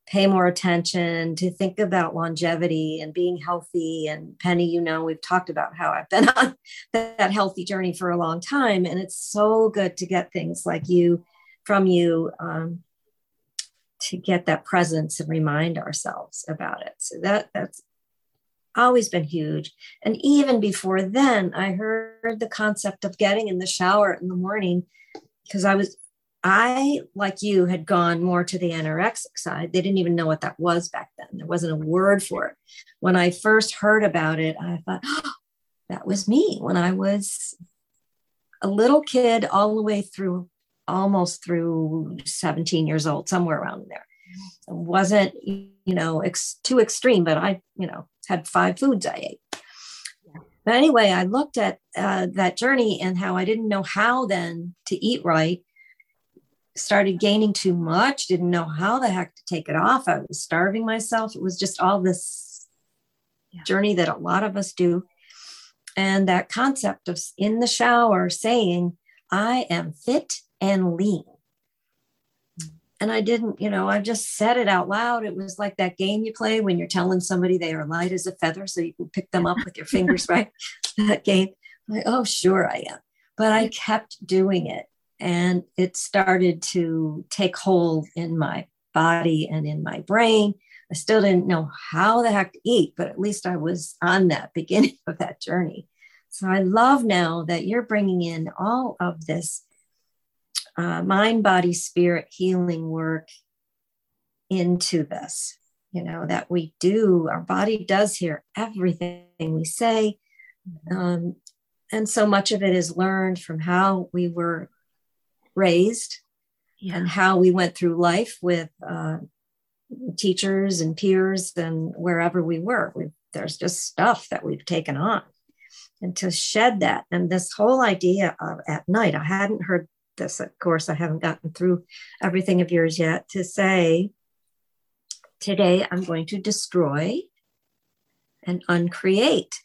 pay more attention, to think about longevity and being healthy. And Penny, you know, we've talked about how I've been on that healthy journey for a long time, and it's so good to get things like you from you um, to get that presence and remind ourselves about it. So that that's always been huge. And even before then, I heard the concept of getting in the shower in the morning because I was, I, like you, had gone more to the anorexic side. They didn't even know what that was back then. There wasn't a word for it. When I first heard about it, I thought, oh, that was me when I was a little kid all the way through almost through 17 years old, somewhere around there. It wasn't, you know, ex- too extreme, but I, you know, had five foods I ate. But anyway, I looked at uh, that journey and how I didn't know how then to eat right. Started gaining too much, didn't know how the heck to take it off. I was starving myself. It was just all this yeah. journey that a lot of us do. And that concept of in the shower saying, I am fit and lean and I didn't, you know, I just said it out loud. It was like that game you play when you're telling somebody they are light as a feather so you can pick them up with your fingers, right? That game. I'm like, oh, sure I am. But I kept doing it and it started to take hold in my body and in my brain. I still didn't know how the heck to eat, but at least I was on that beginning of that journey. So I love now that you're bringing in all of this uh, mind, body, spirit healing work into this. You know, that we do, our body does hear everything we say. Um, and so much of it is learned from how we were raised yeah. and how we went through life with uh, teachers and peers and wherever we were. we there's just stuff that we've taken on. And to shed that, and this whole idea of at night, I hadn't heard this, of course, I haven't gotten through everything of yours yet, to say, today I'm going to destroy and uncreate,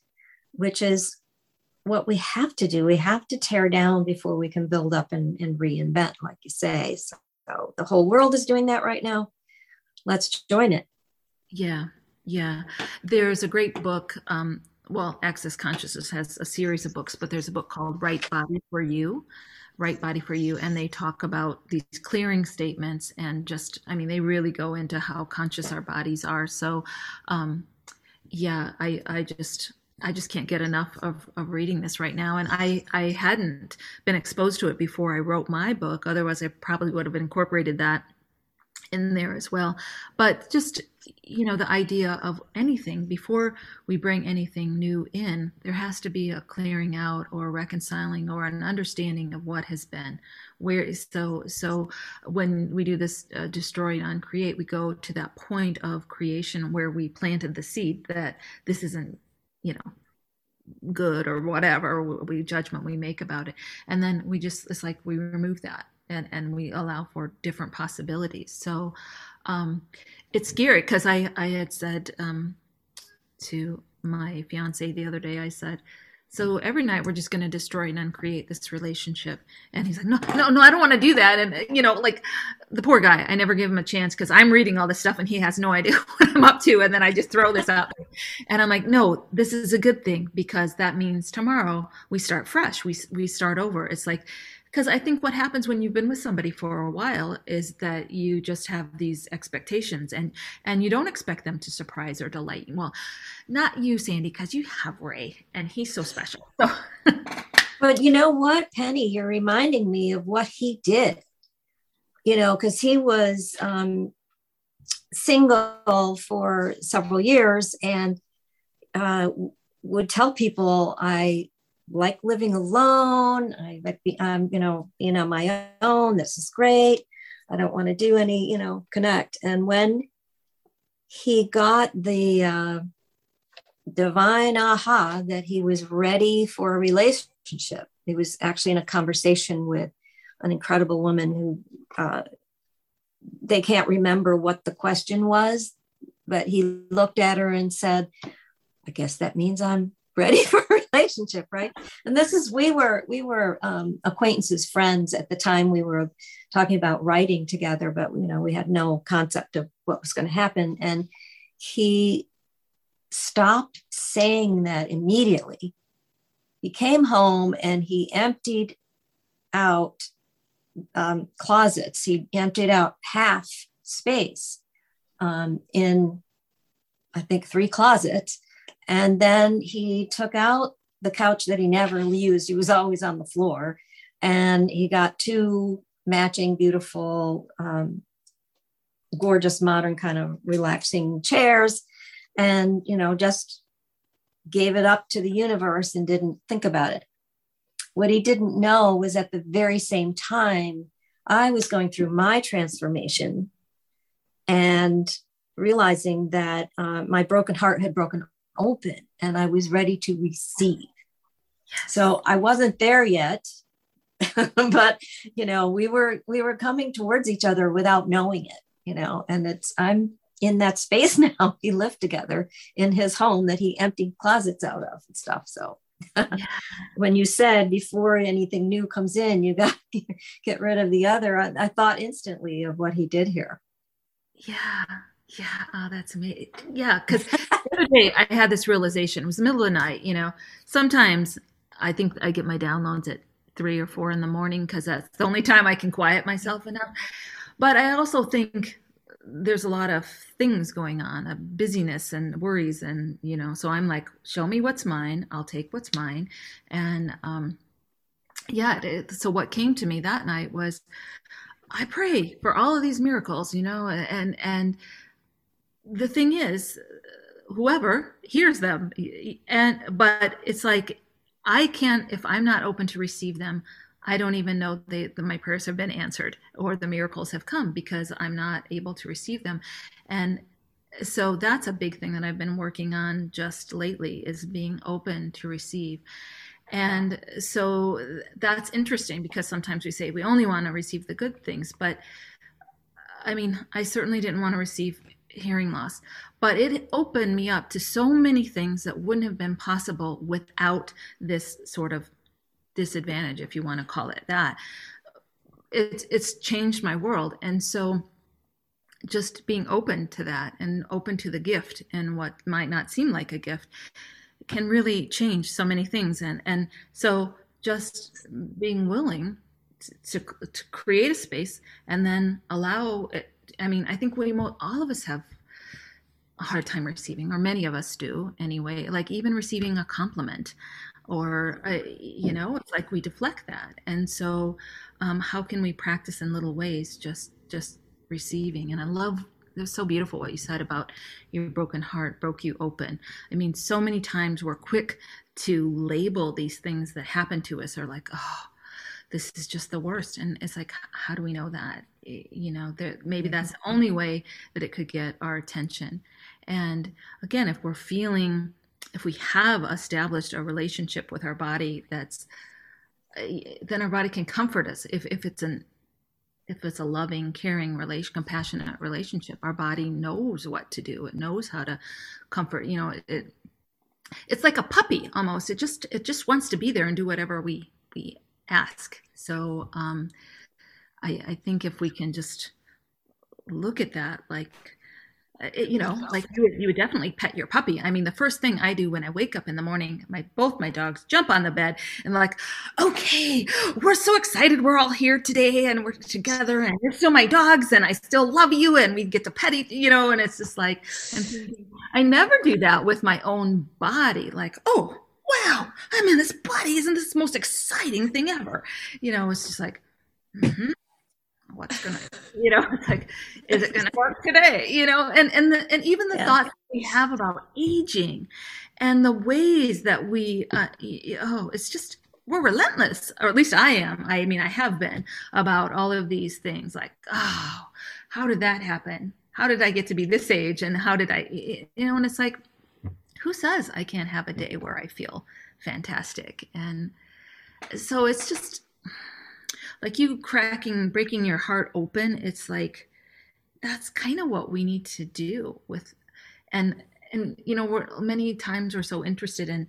which is what we have to do. We have to tear down before we can build up and, and reinvent, like you say. So, the whole world is doing that right now. Let's join it. Yeah, yeah. There's a great book. Um, well, Access Consciousness has a series of books, but there's a book called Right Body for You right body for you and they talk about these clearing statements and just i mean they really go into how conscious our bodies are so um yeah i i just I just can't get enough of, of reading this right now. And I, I hadn't been exposed to it before I wrote my book. Otherwise, I probably would have incorporated that in there as well. But just, you know, the idea of anything before we bring anything new in, there has to be a clearing out or reconciling or an understanding of what has been. Where is so so when we do this uh, destroy and uncreate, we go to that point of creation where we planted the seed that this isn't, you know, good or whatever we judgment we make about it. And then we just it's like we remove that and and we allow for different possibilities. So um, it's scary because i i had said um, to my fiance the other day i said so every night we're just going to destroy and uncreate this relationship. And he's like no no no i don't want to do that. And you know like the poor guy i never give him a chance because i'm reading all this stuff and he has no idea what i'm up to. And then i just throw this out and i'm like no this is a good thing because that means tomorrow we start fresh. We, we start over. It's like because I think what happens when you've been with somebody for a while is that you just have these expectations and and you don't expect them to surprise or delight you. Well, not you, Sandy, because you have Ray and he's so special. So. but you know what, Penny, you're reminding me of what he did. You know, because he was um, single for several years and uh, would tell people I like living alone. I like be, um, you know, being on my own. This is great. I don't want to do any, you know, connect. And when he got the uh, divine aha that he was ready for a relationship. He was actually in a conversation with an incredible woman who uh, they can't remember what the question was, but he looked at her and said, I guess that means I'm ready for a relationship, right? And this is we were we were um, acquaintances, friends at the time. We were talking about writing together, but you know we had no concept of what was going to happen. And he stopped saying that immediately. He came home and he emptied out um, closets. He emptied out half space um, in, I think, three closets. And then he took out the couch that he never used. He was always on the floor. And he got two matching, beautiful, um, gorgeous, modern kind of relaxing chairs. And, you know, just gave it up to the universe and didn't think about it. What he didn't know was at the very same time, I was going through my transformation and realizing that uh, my broken heart had broken open and I was ready to receive. So I wasn't there yet, but you know, we were we were coming towards each other without knowing it, you know, and it's I'm in that space now. We live together in his home that he emptied closets out of and stuff. So when you said before anything new comes in, you got to get rid of the other, I, I, thought instantly of what he did here. Yeah. Yeah. Oh, that's amazing. Yeah. Cause the other day I had this realization. It was the middle of the night. You know, sometimes I think I get my downloads at three or four in the morning because that's the only time I can quiet myself enough. But I also think there's a lot of things going on a busyness and worries and you know so i'm like show me what's mine i'll take what's mine and um yeah it, so what came to me that night was i pray for all of these miracles you know and and the thing is whoever hears them and but it's like i can't if i'm not open to receive them I don't even know that my prayers have been answered or the miracles have come because I'm not able to receive them. And so that's a big thing that I've been working on just lately is being open to receive. And so that's interesting because sometimes we say we only want to receive the good things, but I mean, I certainly didn't want to receive hearing loss, but it opened me up to so many things that wouldn't have been possible without this sort of disadvantage, if you want to call it that. It's it's changed my world, and so just being open to that and open to the gift and what might not seem like a gift can really change so many things. And and so just being willing to, to create a space and then allow it. I mean, I think we all of us have a hard time receiving, or many of us do anyway. Like even receiving a compliment or uh, you know it's like we deflect that and so um, how can we practice in little ways just just receiving and i love it was so beautiful what you said about your broken heart broke you open i mean so many times we're quick to label these things that happen to us or like oh this is just the worst. And it's like how do we know that? You know there, maybe mm-hmm. that's the only way that it could get our attention. And again if we're feeling if we have established a relationship with our body that's then our body can comfort us. If, if it's an if it's a loving caring relation compassionate relationship our body knows what to do. It knows how to comfort you know it, it it's like a puppy almost. It just it just wants to be there and do whatever we we ask so um i i think if we can just look at that like it, you know, like you would, you would definitely pet your puppy. I mean, the first thing I do when I wake up in the morning, my both my dogs jump on the bed and like, okay, we're so excited, we're all here today and we're together, and you're still my dogs, and I still love you, and we get to pet each, you know, and it's just like, I never do that with my own body. Like, oh wow, I'm in this body, isn't this the most exciting thing ever? You know, it's just like. Mm-hmm what's gonna you know it's like is it gonna work today you know and and the, and even the yeah. thoughts we have about aging and the ways that we uh, oh it's just we're relentless or at least i am i mean i have been about all of these things like oh how did that happen how did I get to be this age? And how did I, you know, and it's like, who says I can't have a day mm-hmm. where I feel fantastic? And so it's just like you cracking, breaking your heart open. It's like, that's kind of what we need to do with, and, and, you know, we're many times we're so interested in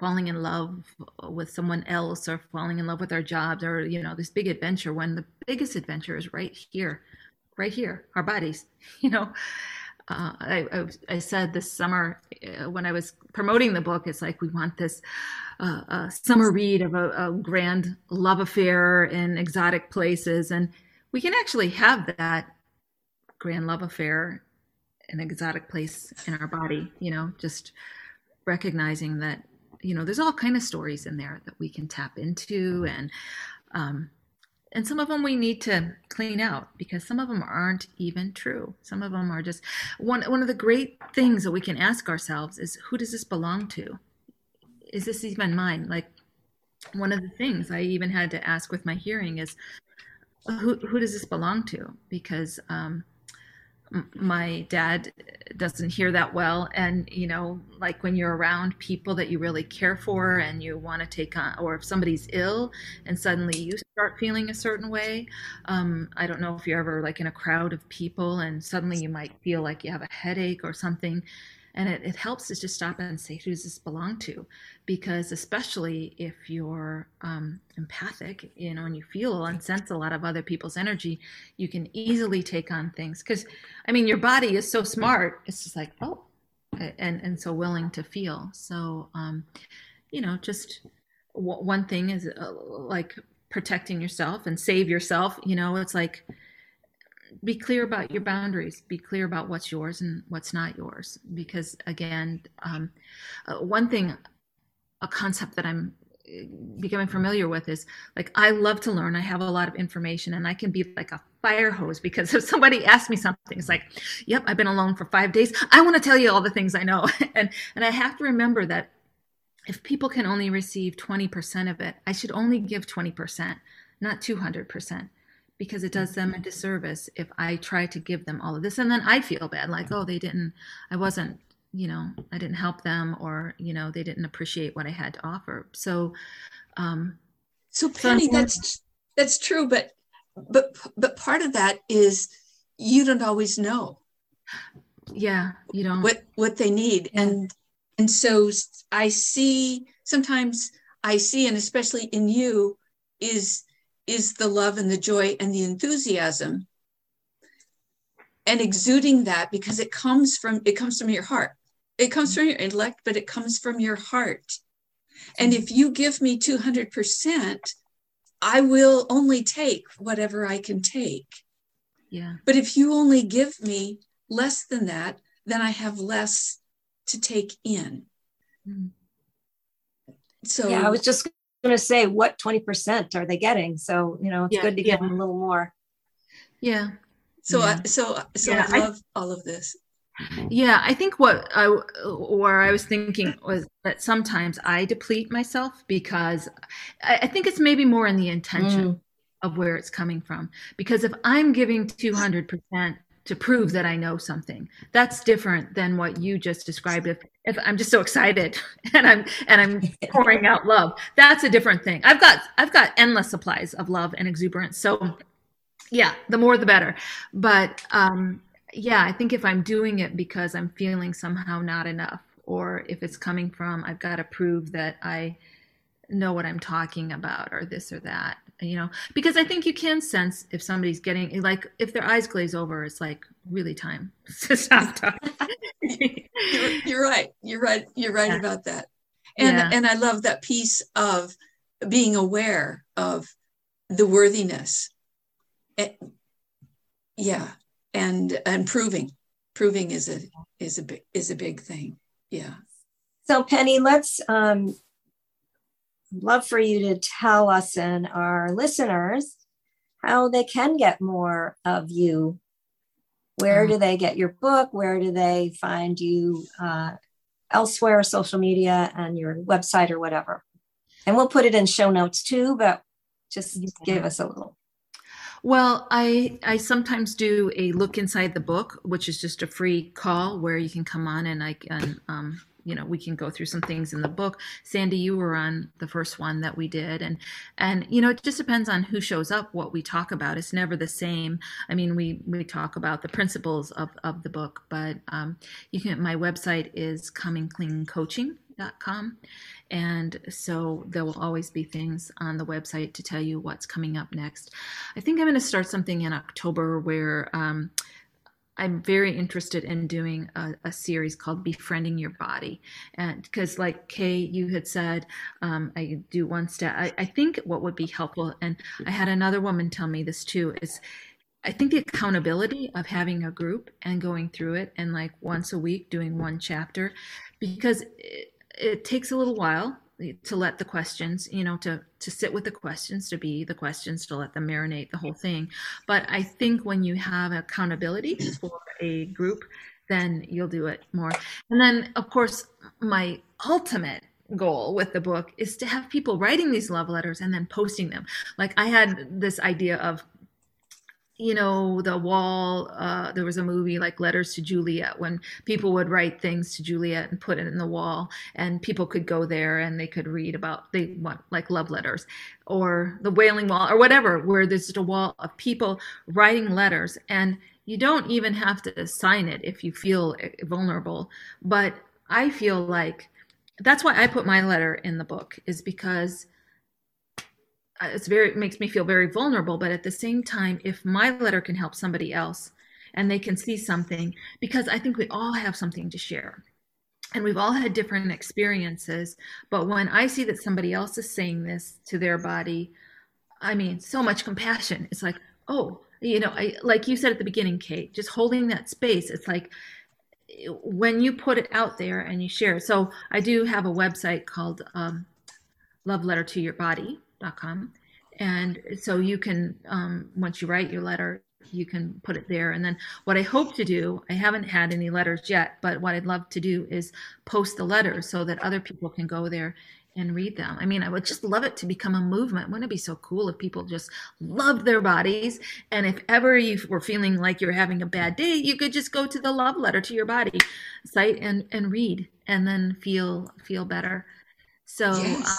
falling in love with someone else or falling in love with our jobs or, you know, this big adventure when the biggest adventure is right here right here, our bodies. You know, uh, I, I, I, said this summer uh, when I was promoting the book, it's like we want this uh, uh, summer read of a, a, grand love affair in exotic places, and we can actually have that grand love affair in an exotic place in our body. You know, just recognizing that you know there's all kind of stories in there that we can tap into and um, and some of them we need to clean out because some of them aren't even true. Some of them are just one one of the great things that we can ask ourselves is who does this belong to? Is this even mine? Like one of the things i even had to ask with my hearing is who who does this belong to? Because um my dad doesn't hear that well. And you know like when you're around people that you really care for and you want to take on or if somebody's ill and suddenly you start feeling a certain way um, i don't know if you're ever like in a crowd of people and suddenly you might feel like you have a headache or something and it, it helps to just stop and say who does this belong to? Because especially if you're um, empathic you know and you feel and sense a lot of other people's energy you can easily take on things. Because i mean your body is so smart it's just like oh and and so willing to feel. So um, you know just w- one thing is uh, like protecting yourself and save yourself you know it's like be clear about your boundaries be clear about what's yours and what's not yours. Because again um, uh, one thing a concept that i'm uh, becoming familiar with is like i love to learn. I have a lot of information and i can be like a fire hose because if somebody asks me something it's like yep i've been alone for five days. I want to tell you all the things i know. And and i have to remember that if people can only receive 20% of it i should only give 20% not 200% because it does them a disservice if I try to give them all of this. And then I feel bad, like, oh, they didn't, I wasn't, you know, I didn't help them or, you know, they didn't appreciate what I had to offer. So, um, so Penny, so that's, that's true. But, but, but part of that is you don't always know. Yeah. You don't. What, what they need. And, and so I see sometimes I see, and especially in you, is is the love and the joy and the enthusiasm. And exuding that because it comes from it comes from your heart. It comes from your intellect but it comes from your heart. And if you give me 200% i will only take whatever i can take. Yeah. But if you only give me less than that then i have less to take in. Mm. so yeah i was just going to say what 20% are they getting? So you know it's yeah, good to give them a little more. Yeah. So yeah. I, so so yeah, i love I, all of this. Yeah i think what i where i was thinking was that sometimes i deplete myself because i, I think it's maybe more in the intention mm. of where it's coming from. Because if i'm giving 200% to prove that I know something. That's different than what you just described. If if I'm just so excited and I'm and I'm pouring out love, that's a different thing. I've got I've got endless supplies of love and exuberance. So yeah, the more the better. But um yeah, I think if I'm doing it because I'm feeling somehow not enough or if it's coming from I've got to prove that I know what I'm talking about or this or that you know because i think you can sense if somebody's getting like if their eyes glaze over it's like really time to stop talking. You're, you're, right. You're right. You're right yeah. about that. And yeah. and i love that piece of being aware of the worthiness. It, yeah. And and proving proving is a is a big is a big thing. Yeah. So penny let's um love for you to tell us and our listeners how they can get more of you. Where do they get your book? Where do they find you uh, elsewhere, social media, and your website or whatever? And we'll put it in show notes too, but just give us a little. Well, I I sometimes do a look inside the book, which is just a free call where you can come on and I can um, you know we can go through some things in the book. Sandy you were on the first one that we did and and you know it just depends on who shows up. What we talk about it's never the same. I mean we we talk about the principles of of the book but um, you can my website is comingcleancoaching.com and so there will always be things on the website to tell you what's coming up next. I think i'm going to start something in october where um, I'm very interested in doing a, a, series called Befriending Your Body. And because, like Kay, you had said, um, I do one step. I, I think what would be helpful, and I had another woman tell me this too, is I think the accountability of having a group and going through it and like once a week doing one chapter, because it, it takes a little while to let the questions you know to to sit with the questions to be the questions to let them marinate the whole thing. But i think when you have accountability for a group then you'll do it more. And then of course my ultimate goal with the book is to have people writing these love letters and then posting them. Like i had this idea of you know the wall uh, there was a movie like letters to juliet when people would write things to juliet and put it in the wall and people could go there and they could read about they want like love letters or the wailing wall or whatever where there's just a wall of people writing letters. And you don't even have to sign it if you feel vulnerable. But i feel like that's why i put my letter in the book is because it's very it makes me feel very vulnerable but at the same time if my letter can help somebody else and they can see something because i think we all have something to share. And we've all had different experiences but when i see that somebody else is saying this to their body i mean so much compassion. It's like oh you know I, like you said at the beginning kate just holding that space it's like when you put it out there and you share so i do have a website called um, love letter to your body com. And so you can, um, once you write your letter, you can put it there. And then what I hope to do, I haven't had any letters yet, but what I'd love to do is post the letters so that other people can go there and read them. I mean, I would just love it to become a movement. Wouldn't it be so cool if people just loved their bodies? And if ever you were feeling like you're having a bad day, you could just go to the love letter to your body site and, and read and then feel feel better. So yes.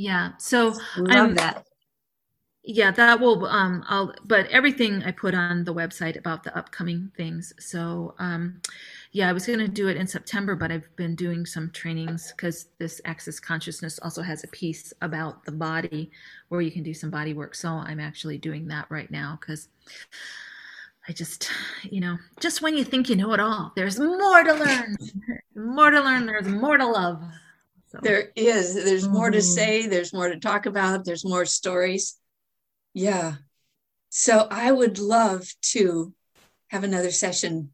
Yeah. So love I'm, that. Yeah, that will um I'll but everything I put on the website about the upcoming things. So um yeah, I was going to do it in September, but I've been doing some trainings because this Access Consciousness also has a piece about the body where you can do some body work. So I'm actually doing that right now because I just, you know, just when you think you know it all, there's more to learn. more to learn. There's more to love. So. There is. There's mm-hmm. more to mm-hmm. say. There's more to talk about. There's more stories. Yeah. So I would love to have another session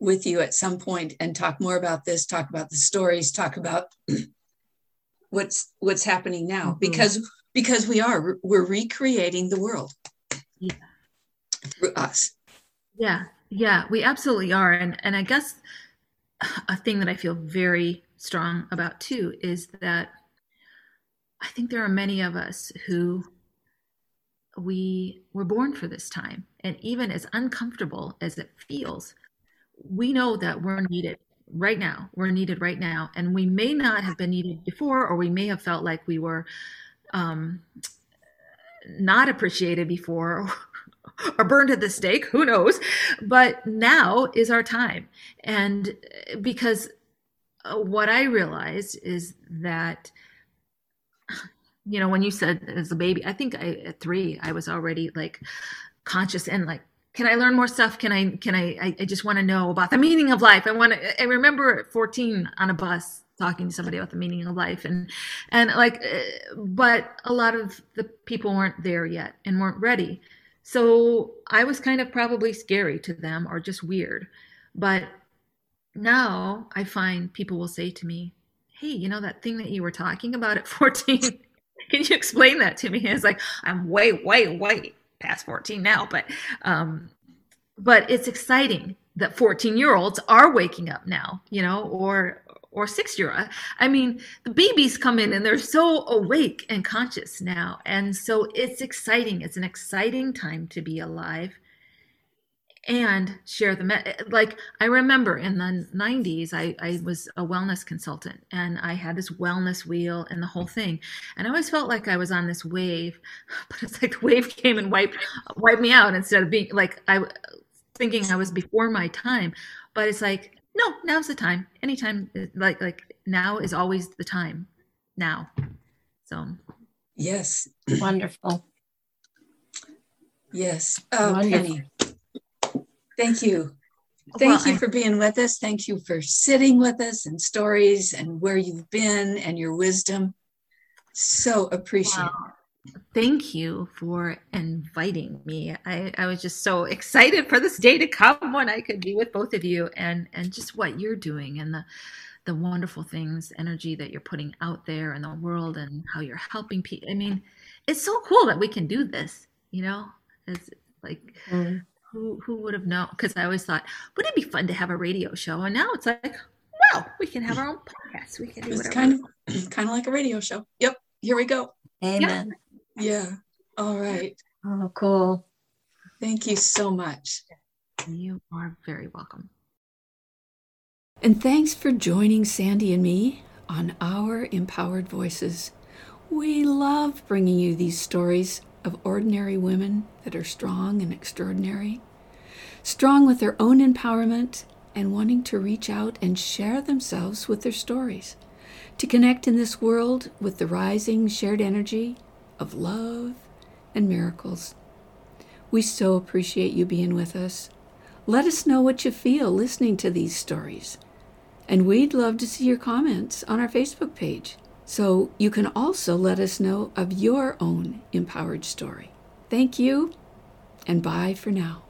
with you at some point and talk more about this, talk about the stories, talk about what's what's happening now mm-hmm. because because we are we're recreating the world. Yeah. For us. Yeah. Yeah, we absolutely are and and I guess a thing that I feel very strong about too is that I think there are many of us who we were born for this time. And even as uncomfortable as it feels, we know that we're needed right now. We're needed right now. And we may not have been needed before, or we may have felt like we were um, not appreciated before. or burned at the stake, who knows? But now is our time. And because what I realized is that, you know, when you said as a baby, I think I, at three, I was already like conscious and like, can I learn more stuff? Can I, can I, I, I just want to know about the meaning of life. I want to, I remember at 14 on a bus talking to somebody about the meaning of life and, and like, uh, but a lot of the people weren't there yet and weren't ready. So I was kind of probably scary to them or just weird. But now I find people will say to me, Hey, you know that thing that you were talking about at 14? Can you explain that to me? And it's like, I'm way, way, way past 14 now, but um, but it's exciting that 14 year olds are waking up now, you know, or or six year old. I mean, the babies come in and they're so awake and conscious now. And so it's exciting. It's an exciting time to be alive and share the me- like i remember in the 90s I, I was a wellness consultant and i had this wellness wheel and the whole thing. And i always felt like i was on this wave but it's like the wave came and wiped wiped me out instead of being like i thinking i was before my time. But it's like no now's the time. Anytime like like now is always the time. Now. So. Yes. Wonderful. Yes. Oh wonderful. penny Thank you. Thank well, you for being with us. Thank you for sitting with us and stories and where you've been and your wisdom. So appreciate wow. Thank you for inviting me. I, I was just so excited for this day to come when I could be with both of you and and just what you're doing and the the wonderful things, energy that you're putting out there in the world and how you're helping people. I mean, it's so cool that we can do this, you know? It's like mm who who would have known? Because I always thought, wouldn't it be fun to have a radio show? And now it's like, well, we can have our own podcast. We can do it's kind of kind of like a radio show. Yep. Here we go. Amen. Yeah. yeah. All right. Oh, cool. Thank you so much. You are very welcome. And thanks for joining Sandy and me on our Empowered Voices. We love bringing you these stories of ordinary women that are strong and extraordinary, strong with their own empowerment and wanting to reach out and share themselves with their stories, to connect in this world with the rising shared energy of love and miracles. We so appreciate you being with us. Let us know what you feel listening to these stories. And we'd love to see your comments on our Facebook page. So you can also let us know of your own empowered story. Thank you, and bye for now.